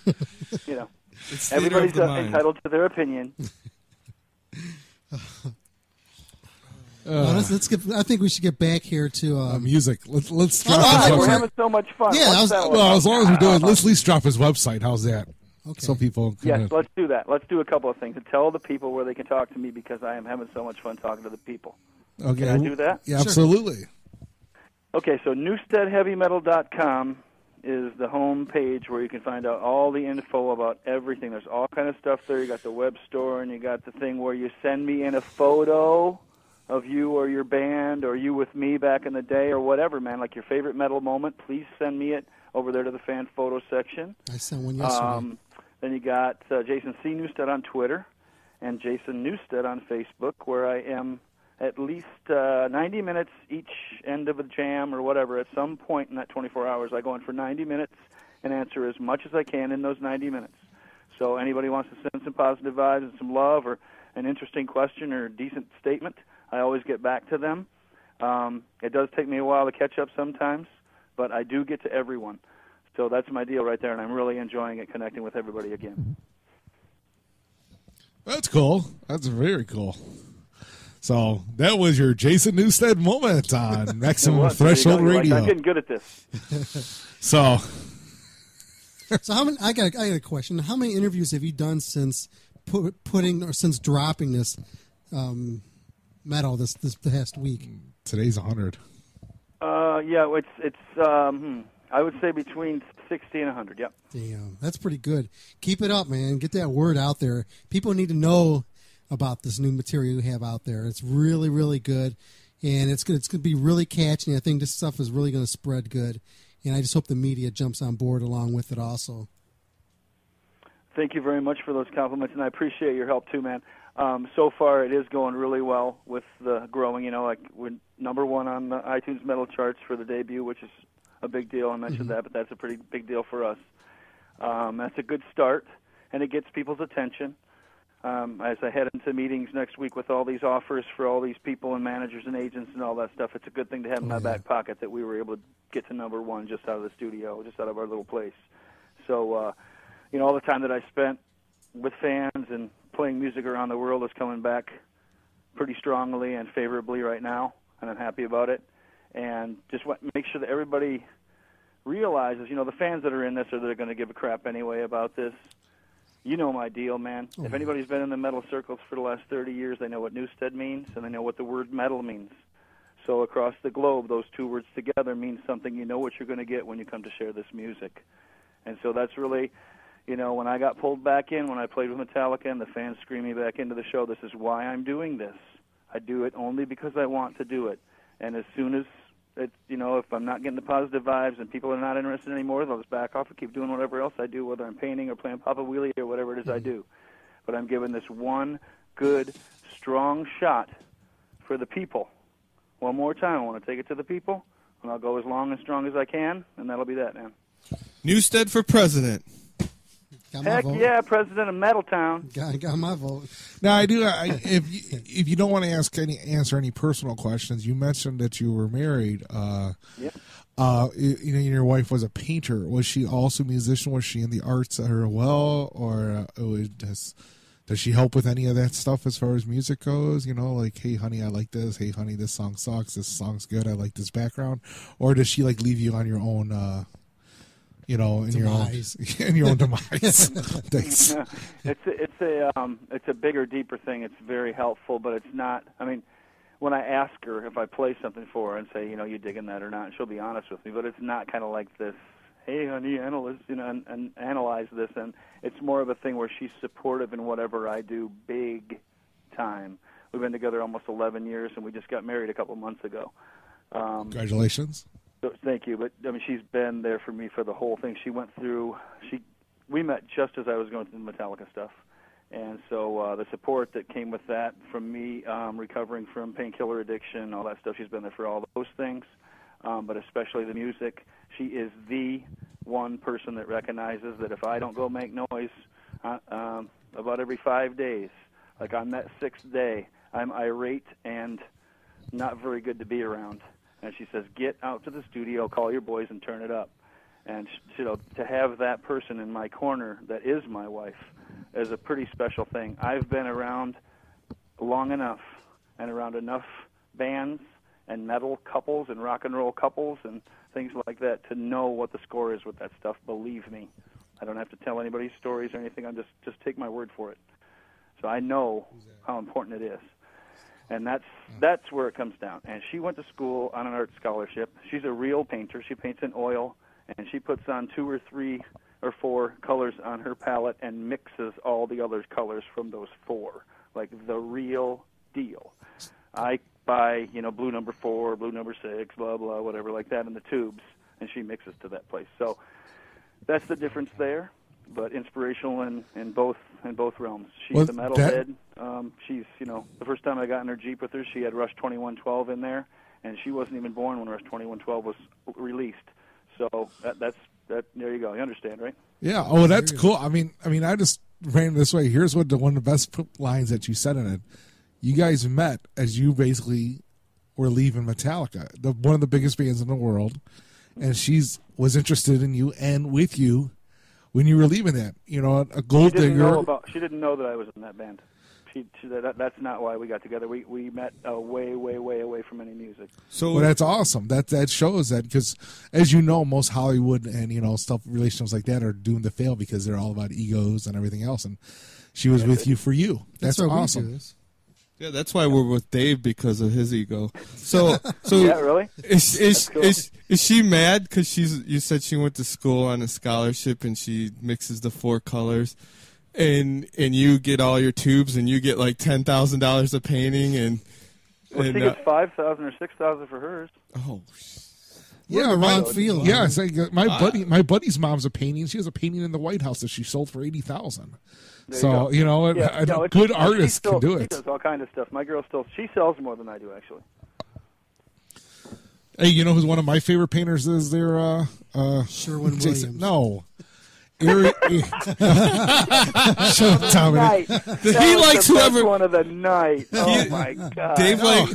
You know, <laughs> It's everybody's the uh, entitled to their opinion. Well, let's, let's get. I think we should get back here to. Uh, Um, music. Let's let's drop Oh, his I We're website. having so much fun. Yeah, What's I was- Well, as long as we're doing, let's at least drop his website. How's that? Okay. So people. Can, Yes, let's do that. Let's do a couple of things and tell the people where they can talk to me because I am having so much fun talking to the people. okay. Can I do that? Yeah, Sure. absolutely. Okay, so newstedheavymetal.com is the home page where you can find out all the info about everything. There's all kind of stuff there. You got the web store and you got the thing where you send me in a photo of you or your band or you with me back in the day or whatever, man, like your favorite metal moment. Please send me it over there to the fan photo section. I sent one yesterday. Um, then you got uh, Jason C. Newsted on Twitter and Jason Newsted on Facebook, where I am at least uh, 90 minutes each end of a jam or whatever. At some point in that 24 hours, I go in for 90 minutes and answer as much as I can in those 90 minutes. So anybody wants to send some positive vibes and some love or an interesting question or a decent statement, I always get back to them. Um, it does take me a while to catch up sometimes, but I do get to everyone. So that's my deal right there, and I'm really enjoying it, connecting with everybody again. That's cool. That's very cool. So that was your Jason Newsted moment on <laughs> Maximum What? There you Threshold go. You're like, Radio. I'm getting good at this. <laughs> so So how many? I got. I got a question. How many interviews have you done since put, putting or since dropping this um, metal this this past week? today's 100. Uh, yeah, it's it's um, hmm, I would say between 60 and 100. Yep. Damn, that's pretty good. Keep it up, man. Get that word out there. People need to know about this new material you have out there. It's really, really good, and it's good. It's going to be really catchy. I think this stuff is really going to spread good, and I just hope the media jumps on board along with it. Also, Thank you very much for those compliments, and I appreciate your help too, man. Um, so far, it is going really well with the growing. You know, like we're number one on the iTunes metal charts for the debut, which is a big deal. I mentioned that, but that's a pretty big deal for us. Um, that's a good start, and it gets people's attention. Um, as I head into meetings next week with all these offers for all these people and managers and agents and all that stuff, it's a good thing to have in my back pocket that we were able to get to number one just out of the studio, just out of our little place. So, uh, you know, all the time that I spent with fans and playing music around the world is coming back pretty strongly and favorably right now, and I'm happy about it. And just want make sure that everybody realizes, you know, the fans that are in this are they're going to give a crap anyway about this. You know my deal, man. If mm-hmm. anybody's been in the metal circles for the last 30 years, they know what Newsted means and they know what the word metal means. So across the globe, those two words together mean something. You know what you're going to get when you come to share this music. And so that's really, you know, when I got pulled back in, when I played with Metallica and the fans screamed me back into the show, this is why I'm doing this. I do it only because I want to do it. And as soon as it, you know, if I'm not getting the positive vibes and people are not interested anymore, they'll just back off and keep doing whatever else I do, whether I'm painting or playing Papa Wheelie or whatever it is I mm-hmm. do. But I'm giving this one good, strong shot for the people. One more time, I want to take it to the people, and I'll go as long and strong as I can, and that'll be that, man. Newsted for president. Got my Heck vote. yeah, President of Metaltown. Got, got my vote. Now I do. I, if you, if you don't want to ask any answer any personal questions, you mentioned that you were married. Uh, Yep. uh, you, know, your wife was a painter. Was she also a musician? Was she in the arts as well, or uh, does does she help with any of that stuff as far as music goes? You know, like, hey, honey, I like this. Hey, honey, this song sucks. This song's good. I like this background. Or does she like leave you on your own? Uh, you know, in Demise. your own in your own demise. <laughs> <laughs> Thanks. <laughs> it's a, it's a um, it's a bigger, deeper thing. It's very helpful, but it's not. I mean, when I ask her if I play something for her and say, you know, you digging that or not, and she'll be honest with me. But it's not kind of like this. Hey, honey, analyze, you know, and, and analyze this, and it's more of a thing where she's supportive in whatever I do, big time. We've been together almost 11 years, and we just got married a couple months ago. Um, Congratulations. Thank you, but I mean, she's been there for me for the whole thing. She went through. She, we met just as I was going through the Metallica stuff, and so uh, the support that came with that from me um, recovering from painkiller addiction, all that stuff. She's been there for all those things, um, but especially the music. She is the one person that recognizes that if I don't go make noise uh, um, about every five days, like on that sixth day, I'm irate and not very good to be around. And she says, "Get out to the studio, call your boys, and turn it up." And you know, to have that person in my corner that is my wife is a pretty special thing. I've been around long enough and around enough bands and metal couples and rock and roll couples and things like that to know what the score is with that stuff. Believe me, I don't have to tell anybody stories or anything. I'm just just take my word for it. So I know how important it is and that's that's where it comes down. And she went to school on an art scholarship. She's a real painter. She paints in oil, and she puts on two or three or four colors on her palette and mixes all the other colors from those four, like the real deal. I buy, you know, blue number four, blue number six, blah blah, whatever like that in the tubes, and she mixes to that place. So that's the difference there. But inspirational in, in both in both realms. She's Well, a metalhead. that- Um, she's you know the first time I got in her Jeep with her, she had Rush 2112 in there, and she wasn't even born when Rush 2112 was released. So that, that's that. There you go. You understand, right? Yeah. Oh, that's cool. I mean, I mean, I just ran this way. Here's what the one of the best lines that you said in it. You guys met as you basically were leaving Metallica, the one of the biggest bands in the world, and she's was interested in you and with you when you were leaving that. You know, a She gold didn't know digger. about. She didn't know that I was in that band. She, she that, that's not why we got together. We we met uh, way way way away from any music. So Well, that's awesome. That that shows that because, as you know, most Hollywood and you know stuff relationships like that are doomed to fail because they're all about egos and everything else. And she was with you for you. That's, why we do awesome. This. yeah, that's why we're with Dave because of his ego. So <laughs> so Yeah, really? Is is, cool. is is she mad because she's? You said she went to school on a scholarship and she mixes the four colors, and and you get all your tubes and you get like ten thousand dollars of painting and Well, and she uh, gets five thousand or six thousand for hers. oh We're in the my- wrong field. Yeah, like, uh, my buddy, my buddy's mom's a painting. She has a painting in the White House that she sold for eighty thousand. There So go. you know, Yeah, a, a no, good she artist still- can do it. She does all kind of stuff. My girl still she sells more than I do actually. Hey, you know who's one of my favorite painters is there? Uh, uh, Sherwin Jason. Williams. No. Ari- <laughs> Shut up, Dominic. Night. That he was likes the best whoever- one of the night. Oh my god. Dave like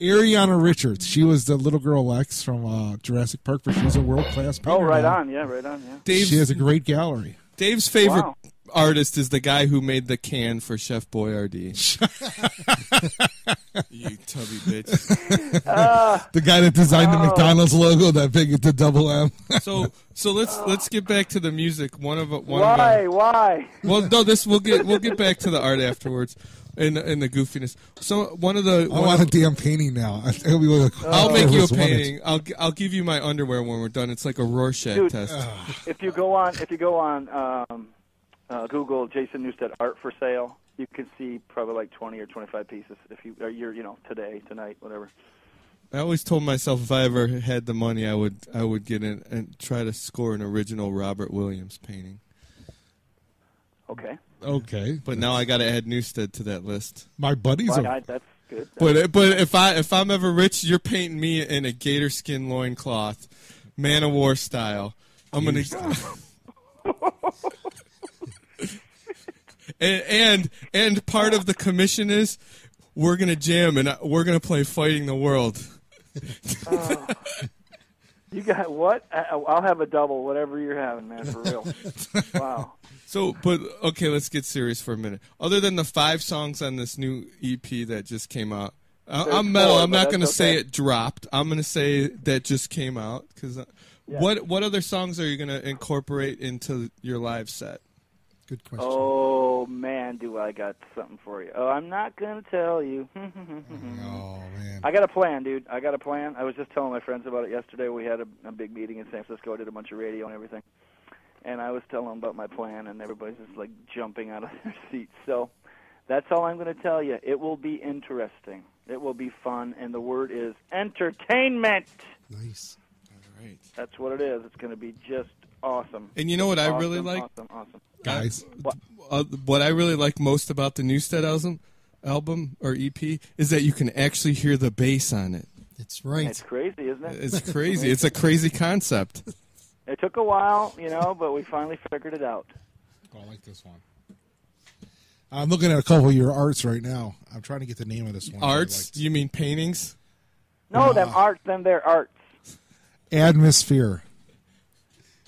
Ariana Richards. She was the little girl Lex from uh, Jurassic Park, but she's a world class painter. Oh, right now. on. Yeah, right on. Yeah. Dave, She has a great gallery. Dave's favorite Wow. Artist is the guy who made the can for Chef Boyardee. <laughs> <laughs> you tubby bitch. Ah. The guy that designed the ah. McDonald's logo, that big the double M. So so let's let's get back to the music. One of one Why? of Why? well no this we'll get we'll get back to the art afterwards and and the goofiness. So one of the I one want a of- damn painting now. I think we will- I'll make you a whoever's won it. painting. I'll I'll give you my underwear when we're done. It's like a Rorschach Dude, test. If you go on, if you go on um, uh, Google Jason Newsted art for sale, you can see probably like 20 or 25 pieces. If you, or you're, you know, today, tonight, whatever. I always told myself if I ever had the money, I would I would get in and try to score an original Robert Williams painting. Okay. Okay, But now I got to add Newsted to that list. my buddies Well, are. I, that's good. But but if I if I'm ever rich, you're painting me in a gator skin loincloth, man of war style. I'm gonna. <laughs> <laughs> and, and and part of the commission is we're gonna jam and we're gonna play fighting the world. You got what? I'll have a double, whatever you're having, man, for real. <laughs> wow. So, but okay, let's get serious for a minute. Other than the five songs on this new EP that just came out, There's I'm metal. four, I'm not going to that's say it dropped. I'm going to say that just came out because. Uh, what what other songs are you going to incorporate into your live set? Good question. Oh man, do I got something for you? Oh, I'm not gonna tell you. <laughs> Oh man, I got a plan, dude. I got a plan. I was just telling my friends about it yesterday. We had a, a big meeting in San Francisco. I did a bunch of radio and everything, and I was telling them about my plan, and everybody's just like jumping out of <laughs> their seats. So that's all I'm going to tell you. It will be interesting. It will be fun, and the word is entertainment. Nice. Right. That's what it is. It's going to be just awesome. And you know what I really like? Awesome, awesome. Guys, What? Uh, what I really like most about the Newsted album, album or EP is that you can actually hear the bass on it. It's right. It's crazy, isn't it? It's crazy. it's a crazy concept. It took a while, you know, but we finally figured it out. Oh, I like this one. I'm looking at a couple of your arts right now. I'm trying to get the name of this one. Arts? liked. You mean paintings? No, them arts, them they're arts. Atmosphere.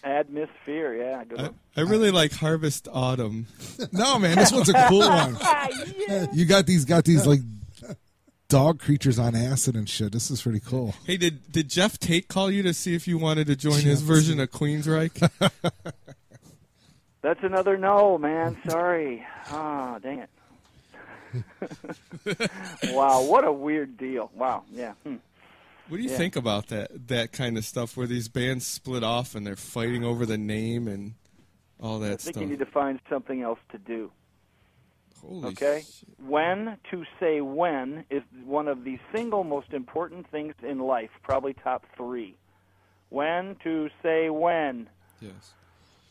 Atmosphere, yeah, I. I really like Harvest Autumn. No, man, this one's a cool <laughs> one. You got these, got these like dog creatures on acid and shit. This is pretty cool. Hey, did did Geoff Tate call you to see if you wanted to join his version of Queensryche? <laughs> That's another no, man. Sorry. Ah, dang it. <laughs> wow, what a weird deal. Wow, yeah. Hmm. What do you Yeah. think about that that kind of stuff where these bands split off and they're fighting over the name and all that I think stuff? you need to find something else to do. Holy Okay? shit. When to say when is one of the single most important things in life, probably top three. When to say when. Yes.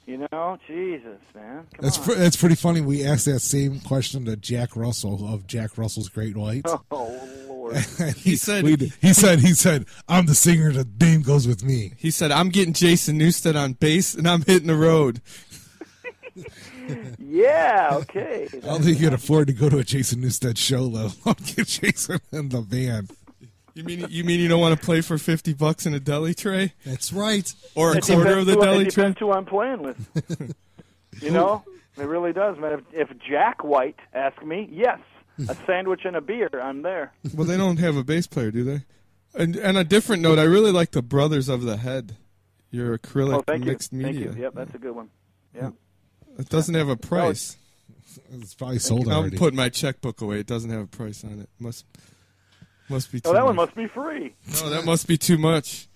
You know, Jesus, man. Come That's on. pr- that's pretty funny. We asked that same question to Jack Russell of Jack Russell's Great White. <laughs> oh Lord. <laughs> he, said- we he said he said I'm the singer. The name goes with me. He said, "I'm getting Jason Newsted on bass and I'm hitting the road." <laughs> yeah. Okay. I don't think you can afford to go to a Jason Newsted show though. I'll get Jason in the band. You mean you mean you don't want to play for fifty bucks in a deli tray That's right. or a It quarter of the who- deli It tray? depends who I'm playing with. <laughs> you know, it really does, man. If, if Jack White asked me, yes, a <laughs> sandwich and a beer, I'm there. Well, they don't have a bass player, do they? And and a different note, I really like the Brothers of the Head. Your acrylic Oh, thank you. mixed Thank media. you. Yep, that's a good one. Yeah. It doesn't have a price. It's probably sold out. I'm putting my checkbook away. It doesn't have a price on it. Must must be. Oh, that one must be free. No, that must be too much.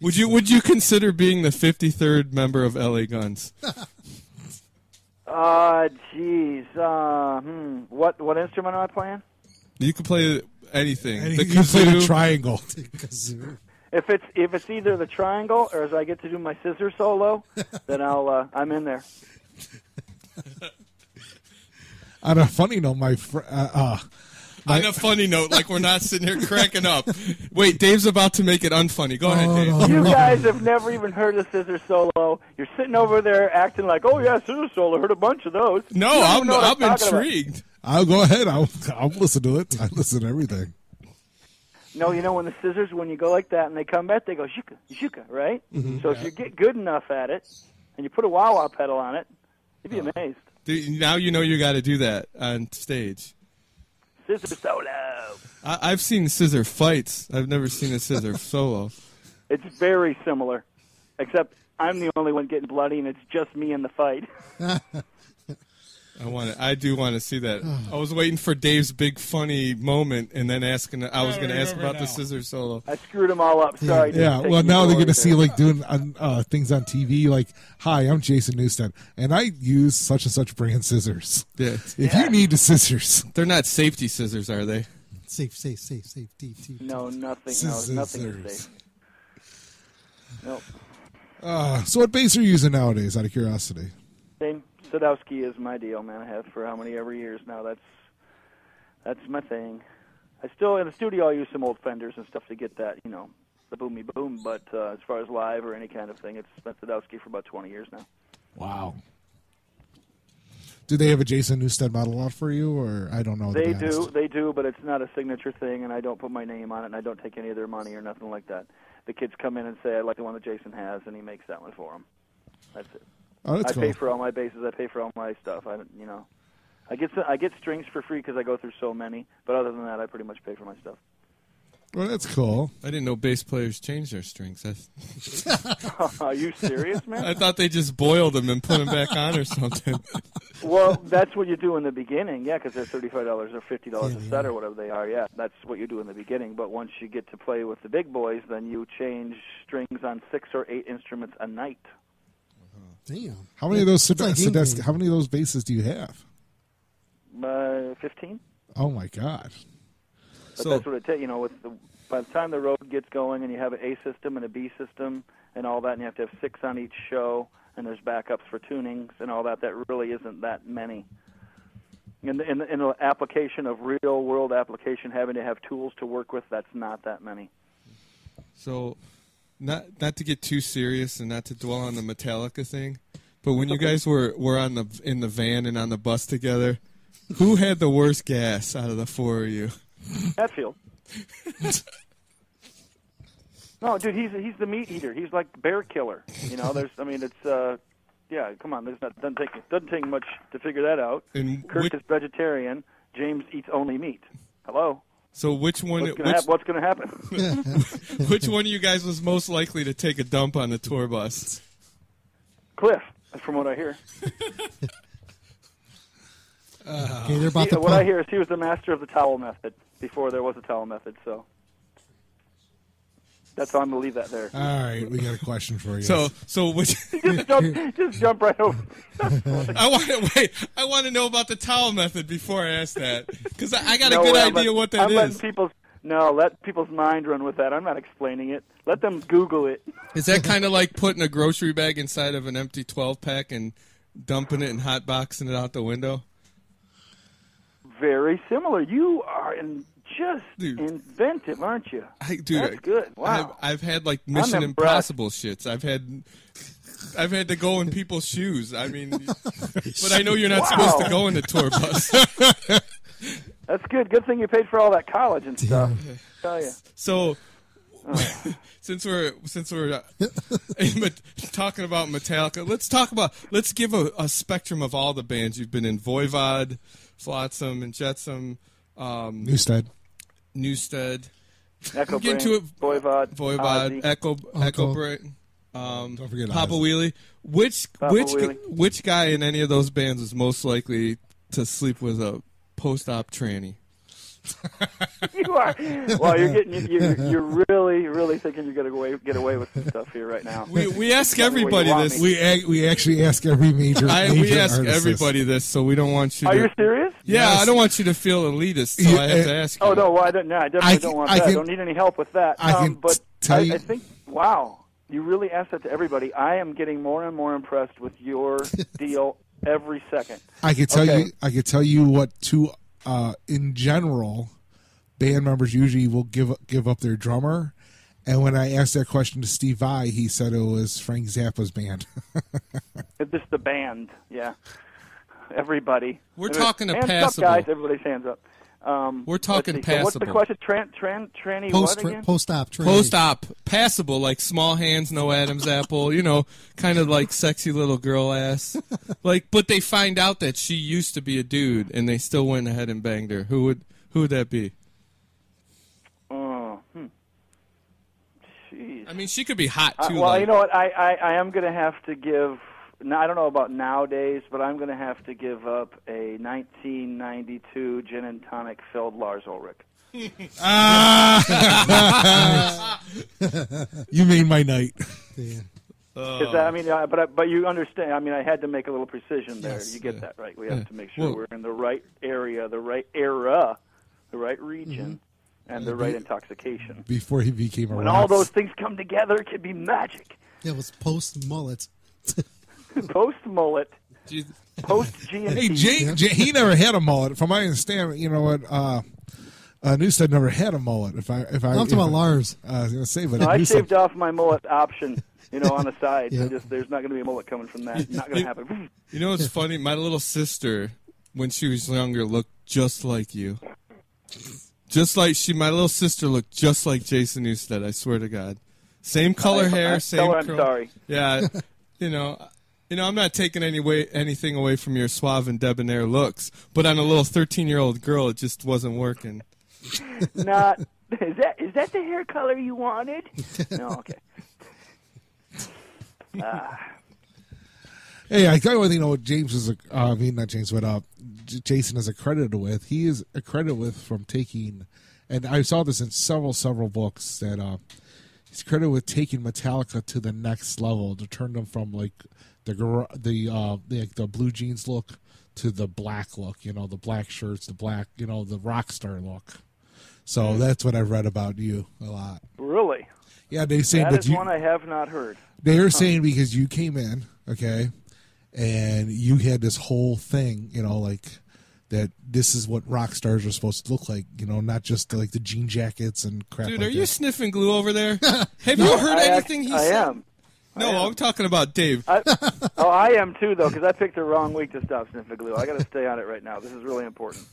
Would you would you consider being the 53rd member of LA Guns? Uh, <laughs> jeez. Uh, hmm. What what instrument am I playing? You can play anything. And the you play the kazoo. triangle. <laughs> Kazoo. If it's if it's either the triangle or as I get to do my scissor solo, <laughs> then I'll uh, I'm in there. On a funny note, my fr- uh, uh, On a funny note, like we're not sitting here cracking up. Wait, Dave's about to make it unfunny. Go ahead, Oh, Dave. You guys have never even heard of scissor solo. You're sitting over there acting like, oh yeah, scissor solo. Heard a bunch of those. No, You don't I'm even know what I'm talking about. intrigued. I'll go ahead. I'll I'll listen to it. I listen to everything. No, you know when the scissors, when you go like that and they come back, they go shuka, shuka, right? Mm-hmm. So if you get good enough at it, and you put a wah wah pedal on it, you'd be amazed. Dude, Now you know you got to do that on stage. Scissor solo. I, I've seen scissor fights. I've never seen a scissor <laughs> solo. It's very similar, except I'm the only one getting bloody, and it's just me in the fight. <laughs> I want to. I do want to see that. I was waiting for Dave's big funny moment, and then asking. I was going to ask remember about the now. scissor solo. I screwed them all up. Sorry. Yeah, Just well, now they're going to see like doing uh, things on TV. Like, hi, I'm Jason Newsted, and I use such and such brand scissors. Yeah, If you need the scissors, they're not safety scissors, are they? Safe, safe, safe, safe. Deep, deep. No, nothing. No, nothing is safe. Nope. uh, so what bass are you using nowadays? Out of curiosity, Same. Sadowsky is my deal, man. I have for how many ever years now. That's that's my thing. I still in the studio. I use some old Fenders and stuff to get that, you know, the boomy boom. But uh, as far as live or any kind of thing, it's been Sadowsky for about 20 years now. wow. Do they have a Jason Newsted model out for you, or I don't know? They honest. do, they do, but it's not a signature thing, and I don't put my name on it, and I don't take any of their money or nothing like that. The kids come in and say, "I like the one that Jason has," and he makes that one for them. That's it. Oh, that's I cool. pay for all my bases. I pay for all my stuff. I, don't- you know, I get I get strings for free because I go through so many. But other than that, I pretty much pay for my stuff. Well, that's cool. I didn't know bass players change their strings. I, <laughs> Are you serious, man? I thought they just boiled them and put them back on or something. <laughs> well, that's what you do in the beginning, yeah, because they're thirty-five dollars or fifty dollars Yeah, a yeah. set or whatever they are. Yeah, that's what you do in the beginning. But once you get to play with the big boys, then you change strings on six or eight instruments a night. Damn. How many of those It's like Sadowsky- How many of those bases do you have? Uh, Fifteen. Oh my god! But So- that's what it takes. You know, with the, by the time the road gets going and you have an A system and a B system and all that, and you have to have six on each show, and there's backups for tunings and all that. That really isn't that many. In the, in the, in the application of real world application, having to have tools to work with, that's not that many. So, not not to get too serious and not to dwell on the Metallica thing, but when you guys were were on the in the van and on the bus together, who had the worst gas out of the four of you? Hetfield. <laughs> no, dude, he's he's the meat eater. He's like bear killer. You know, there's I mean, it's uh, yeah. Come on, there's not doesn't take doesn't take much to figure that out. And Kirk which, is vegetarian. James eats only meat. Hello. So which one? What's gonna, Which, hap- what's gonna happen? <laughs> which one of you guys was most likely to take a dump on the tour bus? Cliff, from what I hear. Okay, they're about He- to what I hear is he was the master of the towel method before there was a towel method. So that's how I'm gonna leave that there. All right, we got a question for you. So so which? <laughs> just jump, just jump right over. <laughs> I want to wait. I want to know about the towel method before I ask that because I, I got a good way, idea let- what that I'm is. people's no, let people's mind run with that. I'm not explaining it. Let them Google it. Is that kind of like putting a grocery bag inside of an empty 12 pack and dumping it and hot boxing it out the window? Very similar. You are in, just Dude. inventive, aren't you? I, dude, That's I- good. Wow. I've, I've had like Mission. Impossible shits. I've had, I've had to go in people's shoes. I mean, <laughs> but I know you're not Wow. supposed to go in the tour bus. <laughs> That's good. Good thing you paid for all that college and stuff. Tell you. so, <laughs> since we're since we're uh, talking about Metallica, let's talk about let's give a, a spectrum of all the bands you've been in: Voivod, Flotsam, and Jetsam, um, Newsted. Newsted. Echo Get Brain, into it. Voivod, Voivod, Ozzy. Echo, Echo Uncle. Brain, um, Don't forget Papa Ozzy. Wheelie. Which Papa which Wheelie. which guy in any of those bands was most likely to sleep with a post-op tranny? You are. Well, you're getting. You, you're, <laughs> you're really, really thinking you're gonna go away, get away with some stuff here right now. We we ask Tell me what everybody this. me. We ag- we actually ask every major. I, major we ask artist everybody this, so we don't want you. Are to, you serious? Yeah, Yes. I don't want you to feel elitist, so Yeah, I have to uh, ask you. Oh no, well, I don't. No, I definitely I don't want I that. can- I don't need any help with that. I um, can but tell I, you- I think. Wow, you really ask that to everybody. I am getting more and more impressed with your <laughs> deal every second. I could tell Okay. you. I could tell you what two. Uh, in general, band members usually will give give up their drummer. And when I asked that question to Steve Vai, he said it was Frank Zappa's band. <laughs> It's just the band, yeah. Everybody. We're And talking a hands passable. up, guys. Everybody's hands up. Um, We're talking let's see, so What's the question? Tran, tran, tranny Post what again? post op training. Post op, passable, like small hands, no Adam's <laughs> apple, you know, kind of like sexy little girl ass. Like, but they find out that she used to be a dude, and they still went ahead and banged her. Who would who would that be? Oh, hmm. Jeez. I mean, she could be hot Uh, too. well, like- you know what? I, I, I am going to have to give. Now, I don't know about nowadays, but I'm going to have to give up a 1992 gin and tonic filled Lars Ulrich. Ah! <laughs> you made my night. Yeah. I mean, uh, but I- but you understand. I mean, I had to make a little precision there. Yes, you get yeah. that right. We have Yeah. to make sure Well- we're in the right area, the right era, the right region, Mm-hmm. and the right intoxication. Before he became a When all those things come together, it can be magic. Yeah, it was post mullet. <laughs> <laughs> Post mullet, post G and Hey, Jay, Jay, he never had a mullet. From my understanding, you know what? Uh, uh, Newsted never had a mullet. If I, if I, I'm talking about I- Lars. I was going to say, but No, I Newsted- shaved off my mullet option, you know, on the side. Yeah. Just there's not going to be a mullet coming from that. Not going to happen. <laughs> You know what's funny? My little sister, when she was younger, looked just like you. Just like she, my little sister looked just like Jason Newsted. I swear to God, same color I- hair, I- same. tell her I'm curl- sorry. Yeah, <laughs> you know, you know, I'm not taking any way anything away from your suave and debonair looks, but on a little 13 year old girl, it just wasn't working. <laughs> not is that is that the hair color you wanted? No, okay. <laughs> Hey, I tell you what, you know, what James is, a, uh, I mean, not James, but uh, J- Jason is accredited with. He is accredited with from taking, and I saw this in several, several books that uh, he's credited with taking Metallica to the next level to turn them from like the the uh, the, the blue jeans look to the black look. You know, the black shirts, the black, you know, the rock star look. So Hmm. that's what I've read about you a lot. Really? Yeah, they say, That but you, one I have not heard. they're saying because you came in, okay, and you had this whole thing, you know, like that this is what rock stars are supposed to look like, you know, not just like the jean jackets and crap. Dude, like are you sniffing glue over there? <laughs> Have you heard I anything act- he I said? am. No, I am. Talking about Dave. I, <laughs> oh, I am too, though, because I picked the wrong week to stop sniffing glue. I got to stay on it right now. This is really important.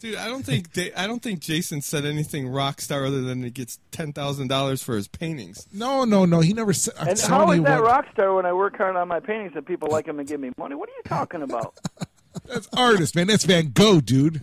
Dude, I don't think Da- I don't think Jason said anything rock star other than he gets ten thousand dollars for his paintings. No, no, no. He never said. I'm And telling how is that what, rock star when I work hard on my paintings and people like them and give me money? What are you talking about? <laughs> That's artist, man. That's Van Gogh, dude.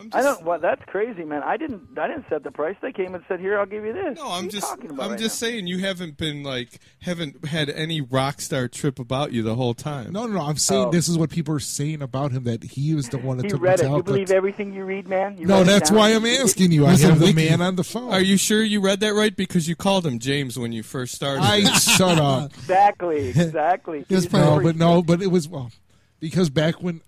I'm I don't. Well, that's crazy, man. I didn't. I didn't set the price. They came and said, "Here, I'll give you this." No, I'm just I'm right just now? saying you haven't been like haven't had any rock star trip about you the whole time. No, no, no. I'm saying Oh. this is what people are saying about him that he was the one that You took read it. You believe everything you read, man. You no, write that's why I'm asking you. I have the man on the phone. Are you sure you read that right? Because you called him James when you first started. I shut up. <laughs> Exactly. Exactly. It probably- No, but no, but it was well because back when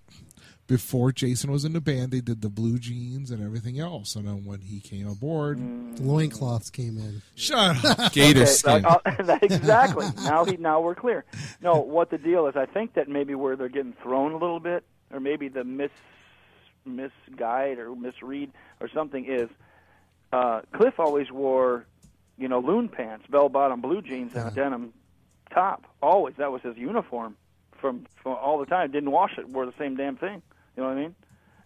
before Jason was in the band, they did the blue jeans and everything else, and then when he came aboard, Mm. The loincloths came in. shut up. <laughs> Gator Okay, skin. uh, <laughs> uh, exactly. <laughs> Now he now we're clear. No, what the deal is, I think that maybe where they're getting thrown a little bit, or maybe the mis misguide or misread or something is, uh, Cliff always wore, you know, loon pants, bell bottom blue jeans, and a denim top. Always, that was his uniform from, from all the time. Didn't wash it, wore the same damn thing. You know what I mean?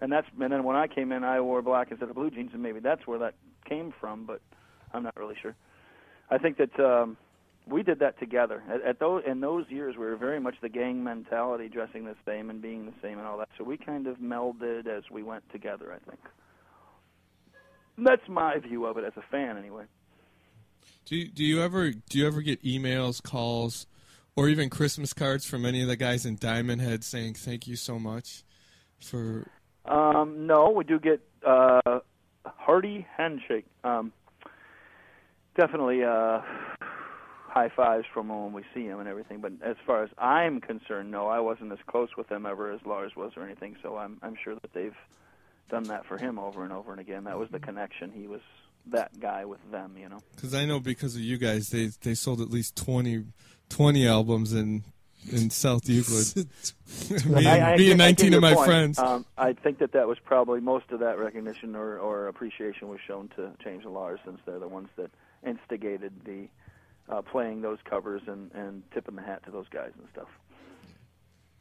And that's and then when I came in, I wore black instead of blue jeans, and maybe that's where that came from. But I'm not really sure. I think that um, we did that together. At, at those in those years, we were very much the gang mentality, dressing the same and being the same and all that. So we kind of melded as we went together. I think. That's my view of it as a fan, anyway. Do do you ever do you ever get emails, calls, or even Christmas cards from any of the guys in Diamond Head saying thank you so much for Um, no, we do get uh, hearty handshake. Um, definitely uh, high fives from them when we see them and everything. But as far as I'm concerned, no, I wasn't as close with them ever as Lars was or anything. So I'm I'm sure that they've done that for him over and over and again. That was the connection. He was that guy with them, you know. because I know because of you guys they they sold at least 20, 20 albums in in South Euclid. <laughs> me, I, I, and, I me and nineteen of my point. friends. Um, I think that that was probably most of that recognition or, or appreciation was shown to James and Lars since they're the ones that instigated the uh, playing those covers and, and tipping the hat to those guys and stuff.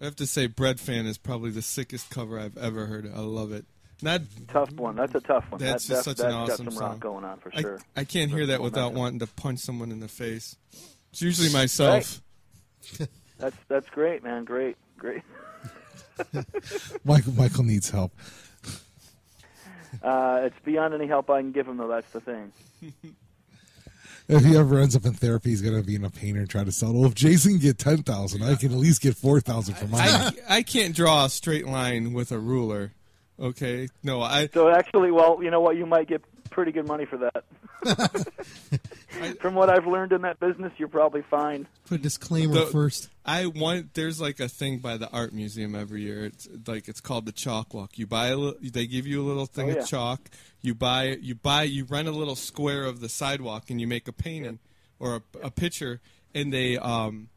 I have to say, Breadfan is probably the sickest cover I've ever heard. I love it. not Tough one. That's a tough one. That's that, just such an that's awesome got some song. rock going on for I, sure. I can't hear that without wanting to punch someone in the face. It's usually myself. <laughs> That's that's great, man. Great, great. <laughs> Michael Michael needs help. Uh, it's beyond any help I can give him, though. That's the thing. <laughs> If he ever ends up in therapy, he's gonna be in a painter and try to sell. Well, if Jason can get ten thousand, I can at least get four thousand for mine. I, I can't draw a straight line with a ruler. Okay, no, I So actually, well, you know what? You might get pretty good money for that. <laughs> From what I've learned in that business, you're probably fine. Put a disclaimer The- first. I want. There's like a thing by the art museum every year. It's like it's called the chalk walk. You buy a little. They give you a little thing Oh, yeah. of chalk. You buy. You buy. You rent a little square of the sidewalk, and you make a painting or a, a picture, and they um,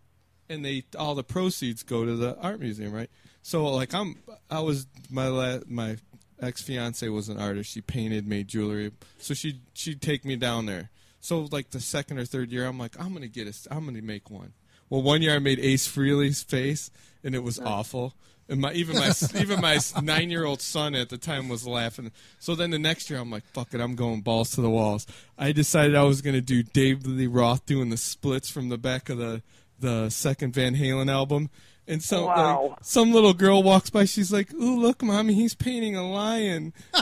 and they all the proceeds go to the art museum, right? So like I'm. I was my la- my ex fiance was an artist. She painted, made jewelry. So she she'd take me down there. So like the second or third year, I'm like, I'm gonna get a, I'm gonna make one. Well, one year I made Ace Frehley's face, and it was awful. And my even my <laughs> even my nine year old son at the time was laughing. So then the next year, I'm like, fuck it, I'm going balls to the walls. I decided I was gonna do Dave Lee Roth doing the splits from the back of the the second Van Halen album. And some Wow. like, some little girl walks by. She's like, "Ooh, look, mommy, he's painting a lion." <laughs>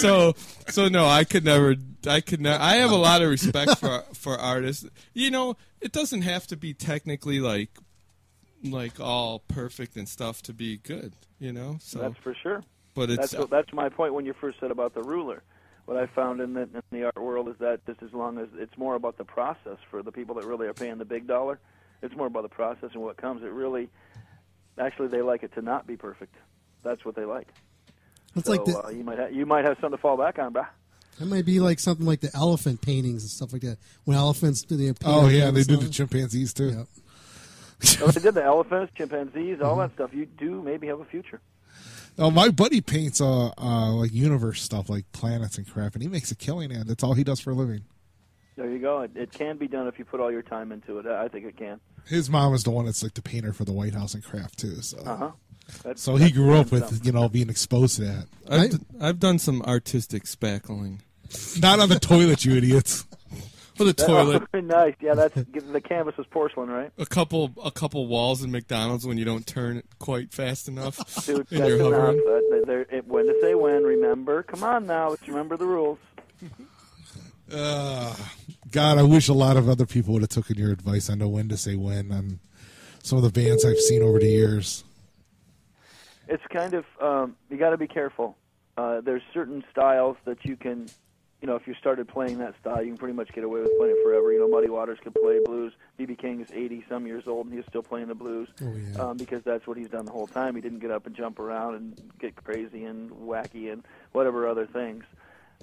so so no, I could never. I could never. I have a lot of respect for for artists. You know, it doesn't have to be technically like like all perfect and stuff to be good. You know, so That's for sure. but it's That's that's my point when you first said about the ruler. What I found in the in the art world is that just as long as it's more about the process for the people that really are paying the big dollar, it's more about the process and what comes. It really, actually, they like it to not be perfect. That's what they like. It's so like the, uh, you might ha- you might have something to fall back on, brah. That might be like something like the elephant paintings and stuff like that. When elephants do the Oh yeah, they do the chimpanzees too. Yeah. So they did the elephants, chimpanzees, all that stuff. You do maybe have a future. Oh, my buddy paints uh, uh like universe stuff, like planets and crap, and he makes a killing. And that's all he does for a living. There you go. It, it can be done if you put all your time into it. I I think it can. His mom is the one that's like the painter for the White House and crap too. So, Uh huh. so he grew up with you know being exposed to that. I've, d- I've done some artistic spackling. Not on the toilet, you idiots. For the <laughs> toilet, <laughs> nice. Yeah, that's the canvas is porcelain, right? a couple a couple walls in McDonald's when you don't turn it quite fast enough <laughs> Dude, and that's you're enough. hovering. Uh, it- when to say when, remember. Come on now, let's remember the rules. Uh, God, I wish a lot of other people would have taken your advice on know when to say when on some of the bands I've seen over the years. It's kind of um, you got to be careful. Uh, there's certain styles that you can, you know, if you started playing that style, you can pretty much get away with playing it forever. You know, Muddy Waters could play blues. BB King is 80 some years old and he's still playing the blues Oh, yeah. um, because that's what he's done the whole time. He didn't get up and jump around and get crazy and wacky and whatever other things.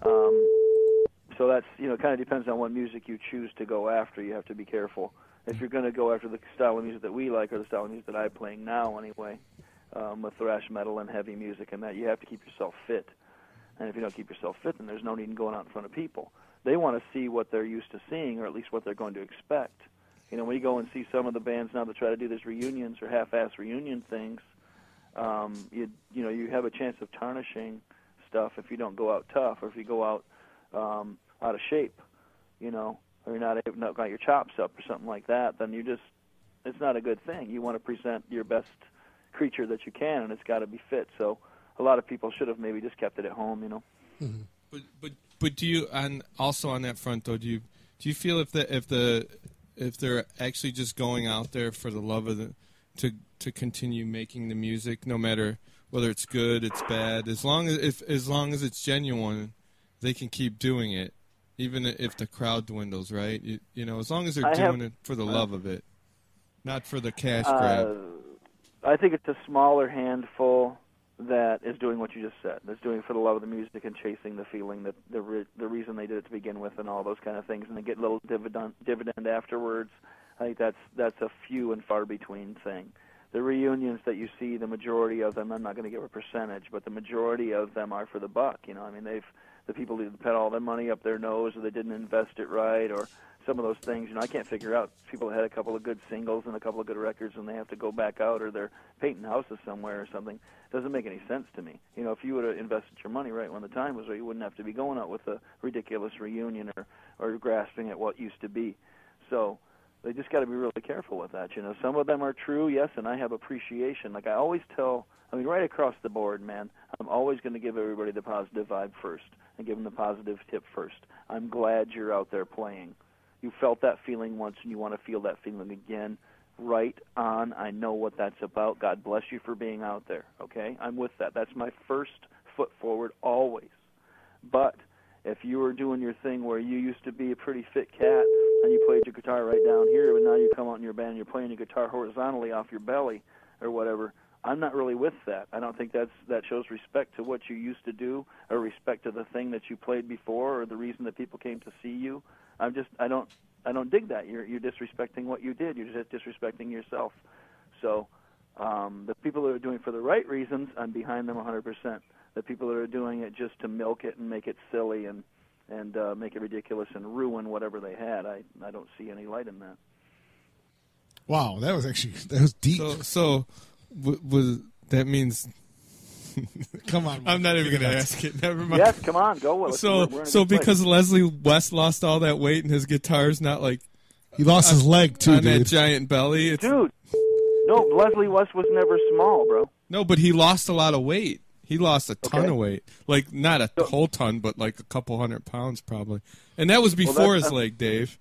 Um, so that's you know kind of depends on what music you choose to go after. You have to be careful if you're going to go after the style of music that we like or the style of music that I'm playing now anyway, um, with thrash metal and heavy music and that you have to keep yourself fit. And if you don't keep yourself fit, then there's no need in going out in front of people. They want to see what they're used to seeing, or at least what they're going to expect. You know, when you go and see some of the bands now that try to do these reunions or half-ass reunion things, um, you you know you have a chance of tarnishing stuff if you don't go out tough or if you go out um, out of shape, you know, or you're not able, not got your chops up or something like that. Then you just it's not a good thing. You want to present your best creature that you can, and it's got to be fit. So a lot of people should have maybe just kept it at home, you know. But but but do you and also on that front though do you do you feel if the if the if they're actually just going out there for the love of the to to continue making the music no matter whether it's good it's bad as long as if as long as it's genuine they can keep doing it even if the crowd dwindles right? You, you know as long as they're I have- doing it for the love of it not for the cash Uh, grab. I think it's a smaller handful that is doing what you just said. That's doing it for the love of the music and chasing the feeling that the re- the reason they did it to begin with and all those kind of things, and they get a little dividend dividend afterwards. I think that's that's a few and far between thing. The reunions that you see, the majority of them, I'm not going to give a percentage, but the majority of them are for the buck. You know, I mean, they've the people who put all their money up their nose, or they didn't invest it right, or some of those things. You know, I can't figure out people that had a couple of good singles and a couple of good records, and they have to go back out or they're painting houses somewhere or something. Doesn't make any sense to me. You know, if you would have invested your money right when the time was right, you wouldn't have to be going out with a ridiculous reunion or or grasping at what used to be. So they just got to be really careful with that. You know, some of them are true, yes, and I have appreciation. Like I always tell, I mean, right across the board, man, I'm always going to give everybody the positive vibe first and give them the positive tip first. I'm glad you're out there playing. You felt that feeling once, and you want to feel that feeling again. Right on. I know what that's about. God bless you for being out there. Okay, I'm with that. That's my first foot forward always. But if you were doing your thing where you used to be a pretty fit cat and you played your guitar right down here, but now you come out in your band and you're playing your guitar horizontally off your belly or whatever, I'm not really with that. I don't think that's that shows respect to what you used to do or respect to the thing that you played before or the reason that people came to see you. I'm just I don't I don't dig that. You're you're disrespecting what you did. You're just disrespecting yourself. So um, the people that are doing it for the right reasons, I'm behind them 100%. The people that are doing it just to milk it and make it silly and and uh, make it ridiculous and ruin whatever they had, I I don't see any light in that. Wow, that was actually that was deep. So, so w- was that means? <laughs> Come on, I'm not even going to ask it. Never mind. Yes, come on, go with it. So, We're- we're so good place. because Leslie West lost all that weight and his guitar's not like He lost his leg too, on that giant belly. It's, dude, no, Leslie West was never small, bro. no, but he lost a lot of weight. He lost a ton Okay. of weight, like not a whole ton, but like a couple hundred pounds probably. And that was before that's- his uh, leg, Dave.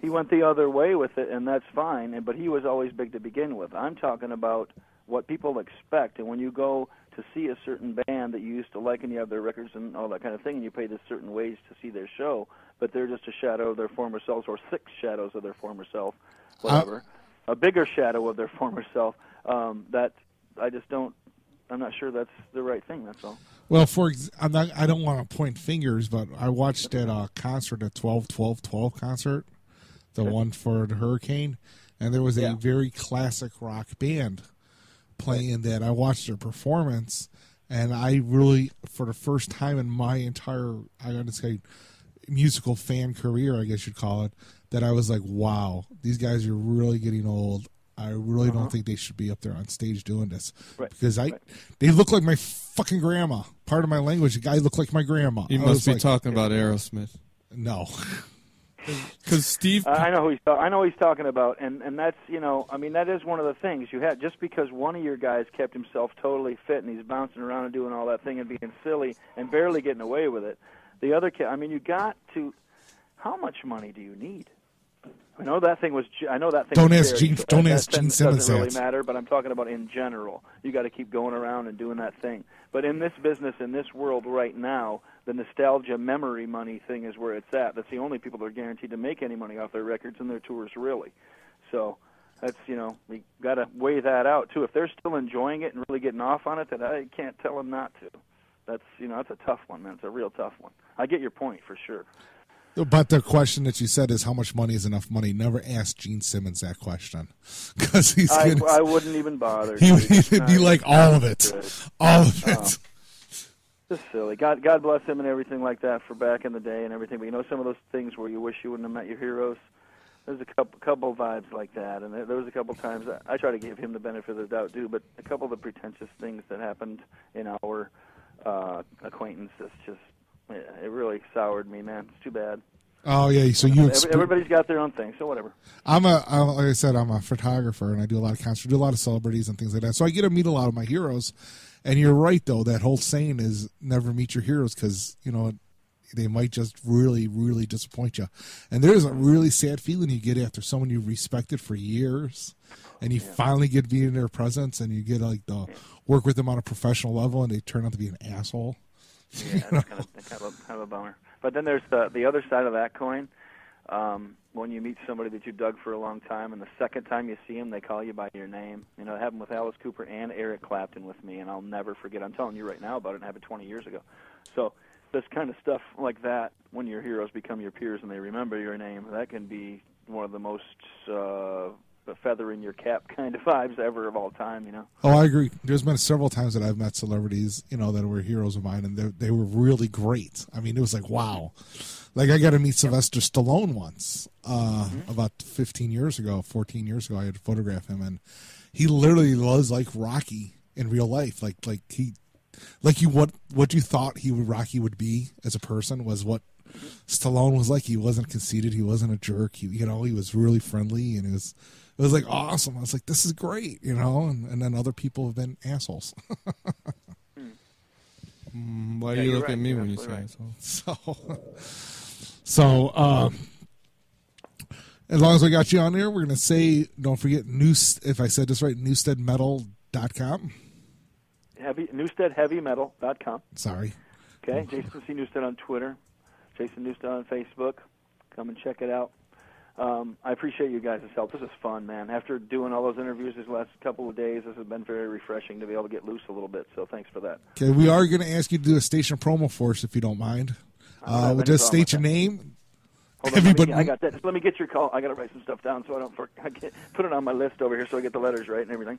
He went the other way with it, and that's fine. and- But he was always big to begin with. I'm talking about what people expect, and when you go to see a certain band that you used to like, and you have their records and all that kind of thing, and you pay this certain ways to see their show, but they're just a shadow of their former selves, or six shadows of their former self, whatever, a bigger shadow of their former self. Um, that I just don't. I'm not sure that's the right thing. That's all. Well, for ex- I'm not. I don't want to point fingers, but I watched that uh, concert a 12 12 12 concert, the one for the Hurricane, and there was a Yeah. very classic rock band playing that. I watched their performance, and I really, for the first time in my entire, I gotta say, musical fan career, I guess you'd call it, that I was like, wow, these guys are really getting old. I really don't uh-huh. think they should be up there on stage doing this Right, because I, right. they look like my fucking grandma. Part of my language, the guy looked like my grandma. You I must be like, talking about Aerosmith No, <laughs> because Steve. <laughs> I know who he's I know who he's talking about, and and that's you know I mean that is one of the things you had just because one of your guys kept himself totally fit and he's bouncing around and doing all that thing and being silly and barely getting away with it. The other kid, I mean, you got to. How much money do you need? I know that thing was. I know that thing. Don't was ask Gene- so don't ask Gene doesn't Simmons really that. matter, but I'm talking about in general. You got to keep going around and doing that thing. But in this business, in this world right now, the nostalgia memory money thing is where it's at. That's the only people that are guaranteed to make any money off their records and their tours, really. So that's you know we got to weigh that out too. If they're still enjoying it and really getting off on it, then I can't tell them not to. That's you know that's a tough one, man. It's a real tough one. I get your point for sure. but the question that you said is how much money is enough money. Never ask Gene Simmons that question <laughs> because he's I, gonna, I wouldn't even bother. <laughs> he would be like all of it, good. all of oh. it. Oh. Just silly. God, God bless him and everything like that for back in the day and everything. But you know, some of those things where you wish you wouldn't have met your heroes. There's a couple couple vibes like that, and there, there was a couple times I, I try to give him the benefit of the doubt too. But a couple of the pretentious things that happened in our uh, acquaintance, it's just it it really soured me, man. It's too bad. Oh yeah, so you. Exper- everybody's got their own thing, so whatever. I'm a I'm, like I said, I'm a photographer and I do a lot of concerts, do a lot of celebrities and things like that. So I get to meet a lot of my heroes. And you're right though, that whole saying is never meet your heroes because you know they might just really really disappoint you. And there's a really sad feeling you get after someone you respected for years, and you finally get to be in their presence and you get like the work with them on a professional level and they turn out to be an asshole. <laughs> Yeah, that's kind of, that's kind, of a, kind of a bummer. But then there's the the other side of that coin. Um, when you meet somebody that you dug for a long time, and the second time you see them, they call you by your name. You know, it happened with Alice Cooper and Eric Clapton with me, and I'll never forget. I'm telling you right now about it. It happened 20 years ago. So this kind of stuff like that, when your heroes become your peers and they remember your name, that can be one of the most uh, a feather in your cap kind of <laughs> vibes ever of all time. You know. Oh, I agree. There's been several times that I've met celebrities, you know, that were heroes of mine, and they they were really great. I mean, it was like wow. Like I got to meet Sylvester Stallone once, uh, about 15 years ago, 14 years ago. I had to photograph him, and he literally was like Rocky in real life. Like like he, like you what what you thought he would Rocky would be as a person was what Stallone was like. He wasn't conceited. He wasn't a jerk. He you know he was really friendly, and he was it was like awesome. I was like, this is great, you know. And, and then other people have been assholes. <laughs> Mm, Why Yeah, do you you're look right. at me You're when you say absolutely <laughs> so? So, so um, as long as we got you on there, we're gonna say don't forget new. If I said this right, newstedmetal.com. Heavy NewstedHeavyMetal.com. Sorry. Okay, Jason C. Newsted on Twitter, Jason Newsted on Facebook. Come and check it out. Um, I appreciate you guys' help. This is fun, man. After doing all those interviews these last couple of days, this has been very refreshing to be able to get loose a little bit. So thanks for that. Okay, we are gonna ask you to do a station promo for us if you don't mind. Uh, we'll just state your that. name. Hold on, Everybody- I got that. Just let me get your call. I got to write some stuff down so I don't for, <laughs> I get, put it on my list over here so I get the letters right and everything.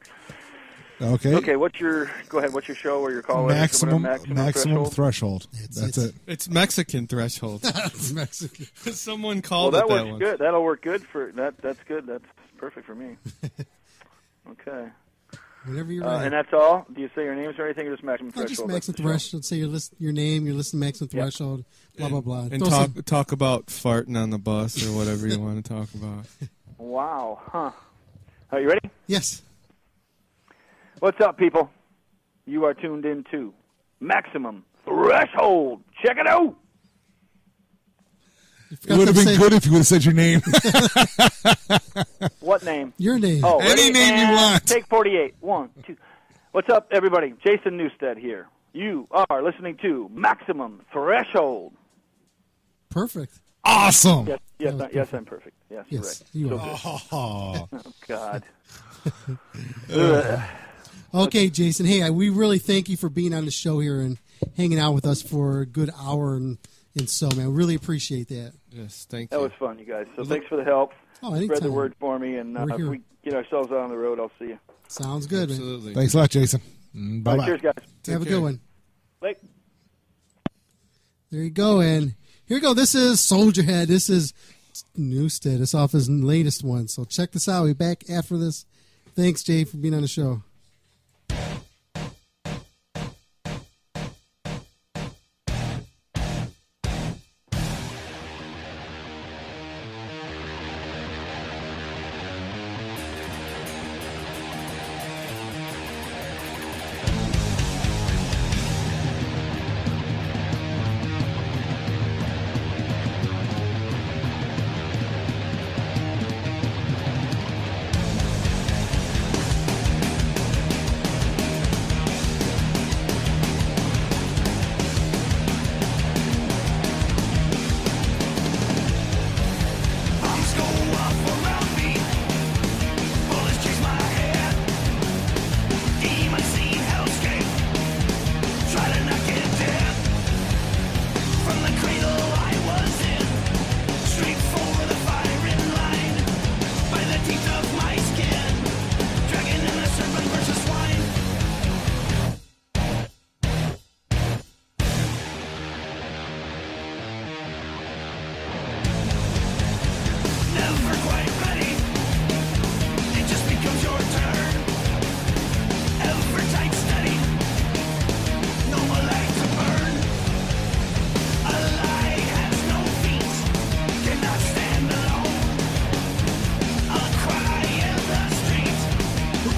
Okay. Okay, what's your? Go ahead. What's your show or your call? is or Maximum whatever, maximum, threshold? threshold. It's- That's it's- it. It's Mexican threshold. <laughs> It's Mexican. <laughs> Someone Well, called that it works that once. good. That'll work good for that. That's good. That's perfect for me. <laughs> Okay. Whatever you're Uh, and that's all. Do you say your names or anything, or just maximum No, threshold? just maximum threshold. Say your list, your name, your list, maximum Yeah. threshold. Blah blah blah. And Throw talk some- talk about farting on the bus or whatever you want to talk about. Wow. Huh. Are you ready? yes. What's up, people? You are tuned in to Maximum Threshold. Check it out. It would have been say good if you would have said your name. <laughs> What name? Your name. Oh, Any ready? name you want. Take 48. One, two. What's up, everybody? Jason Newsted here. You are listening to Maximum Threshold. Perfect. awesome. Yes, yes, was I, yes, I'm perfect. Yes, you're Yes, right. you So are. good. Oh, <laughs> oh God. <laughs> Uh, Okay, Jason. Hey, I, we really thank you for being on the show here and hanging out with us for a good hour and, and so, man. Really appreciate that. Yes, thank That you. That was fun, you guys. So thanks for the help. Oh, Spread the word for me, and uh, if we get ourselves out on the road, I'll see you. Sounds good, man. Absolutely. Thanks a lot, Jason. All Bye right, bye. cheers, guys. Have a good one. Bye. There you go. And here you go. This is Soldierhead. This is Newsted. It's off his latest one. So check this out. We'll be back after this. Thanks, Jay, for being on the show.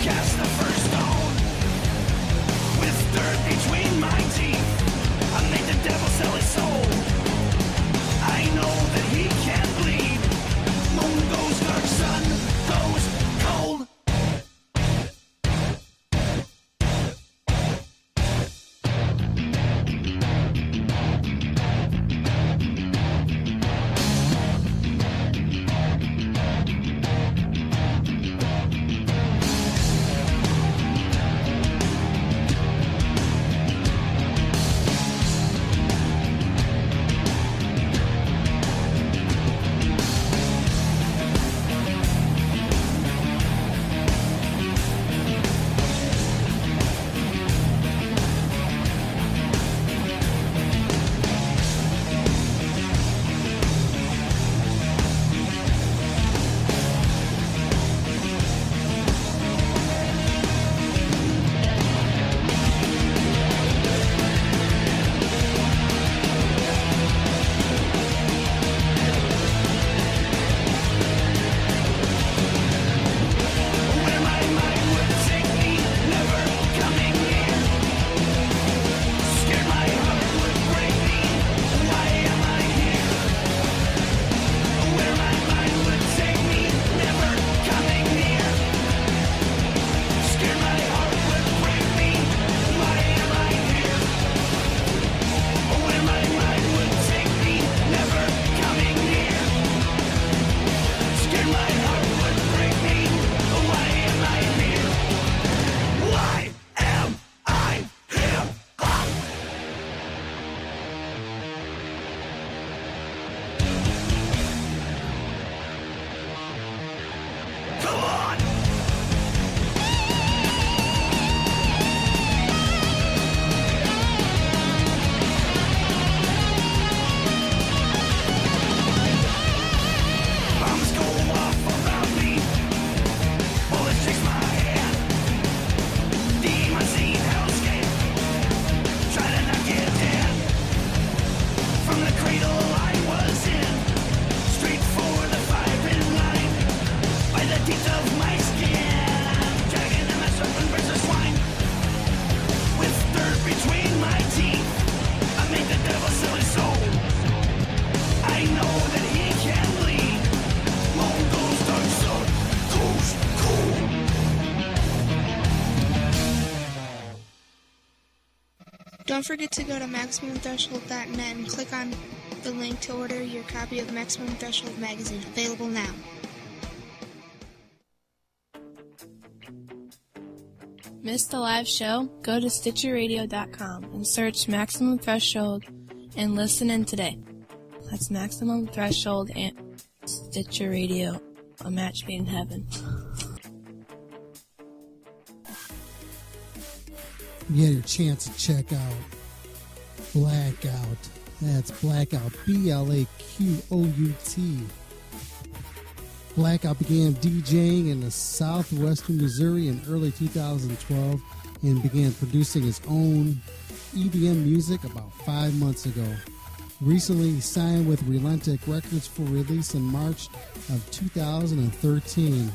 cast the first stone with dirt between my teeth. Don't forget to go to MaximumThreshold.net and click on the link to order your copy of Maximum Threshold magazine, available now. Miss the live show? Go to StitcherRadio.com and search Maximum Threshold and listen in today. That's Maximum Threshold and Stitcher Radio, a match made in heaven. You had your chance to check out Blackout. That's Blackout, B L A Q O U T. Blackout began DJing in the southwestern Missouri in early 2012 and began producing his own EDM music about five months ago. Recently, he signed with Relentic Records for release in March of 2013.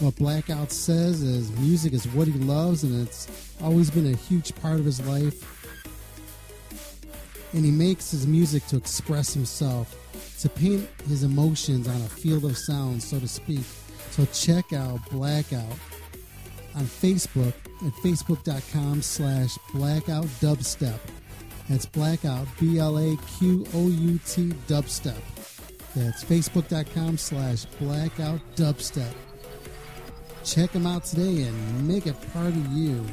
What Blackout says is music is what he loves and it's always been a huge part of his life. And he makes his music to express himself, to paint his emotions on a field of sound, so to speak. So check out Blackout on Facebook at facebook.com slash blackout dubstep. That's blackout, B L A Q O U T dubstep. That's facebook.com slash blackout dubstep. Check them out today and make it part of you.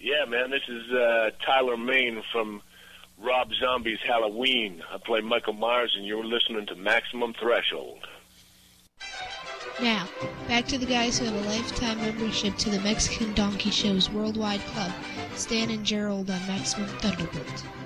Yeah, man, this is uh, Tyler Mane from Rob Zombie's Halloween. I play Michael Myers, and you're listening to Maximum Threshold. Now, back to the guys who have a lifetime membership to the Mexican Donkey Show's Worldwide Club, Stan and Gerald on Maximum Thunderbird.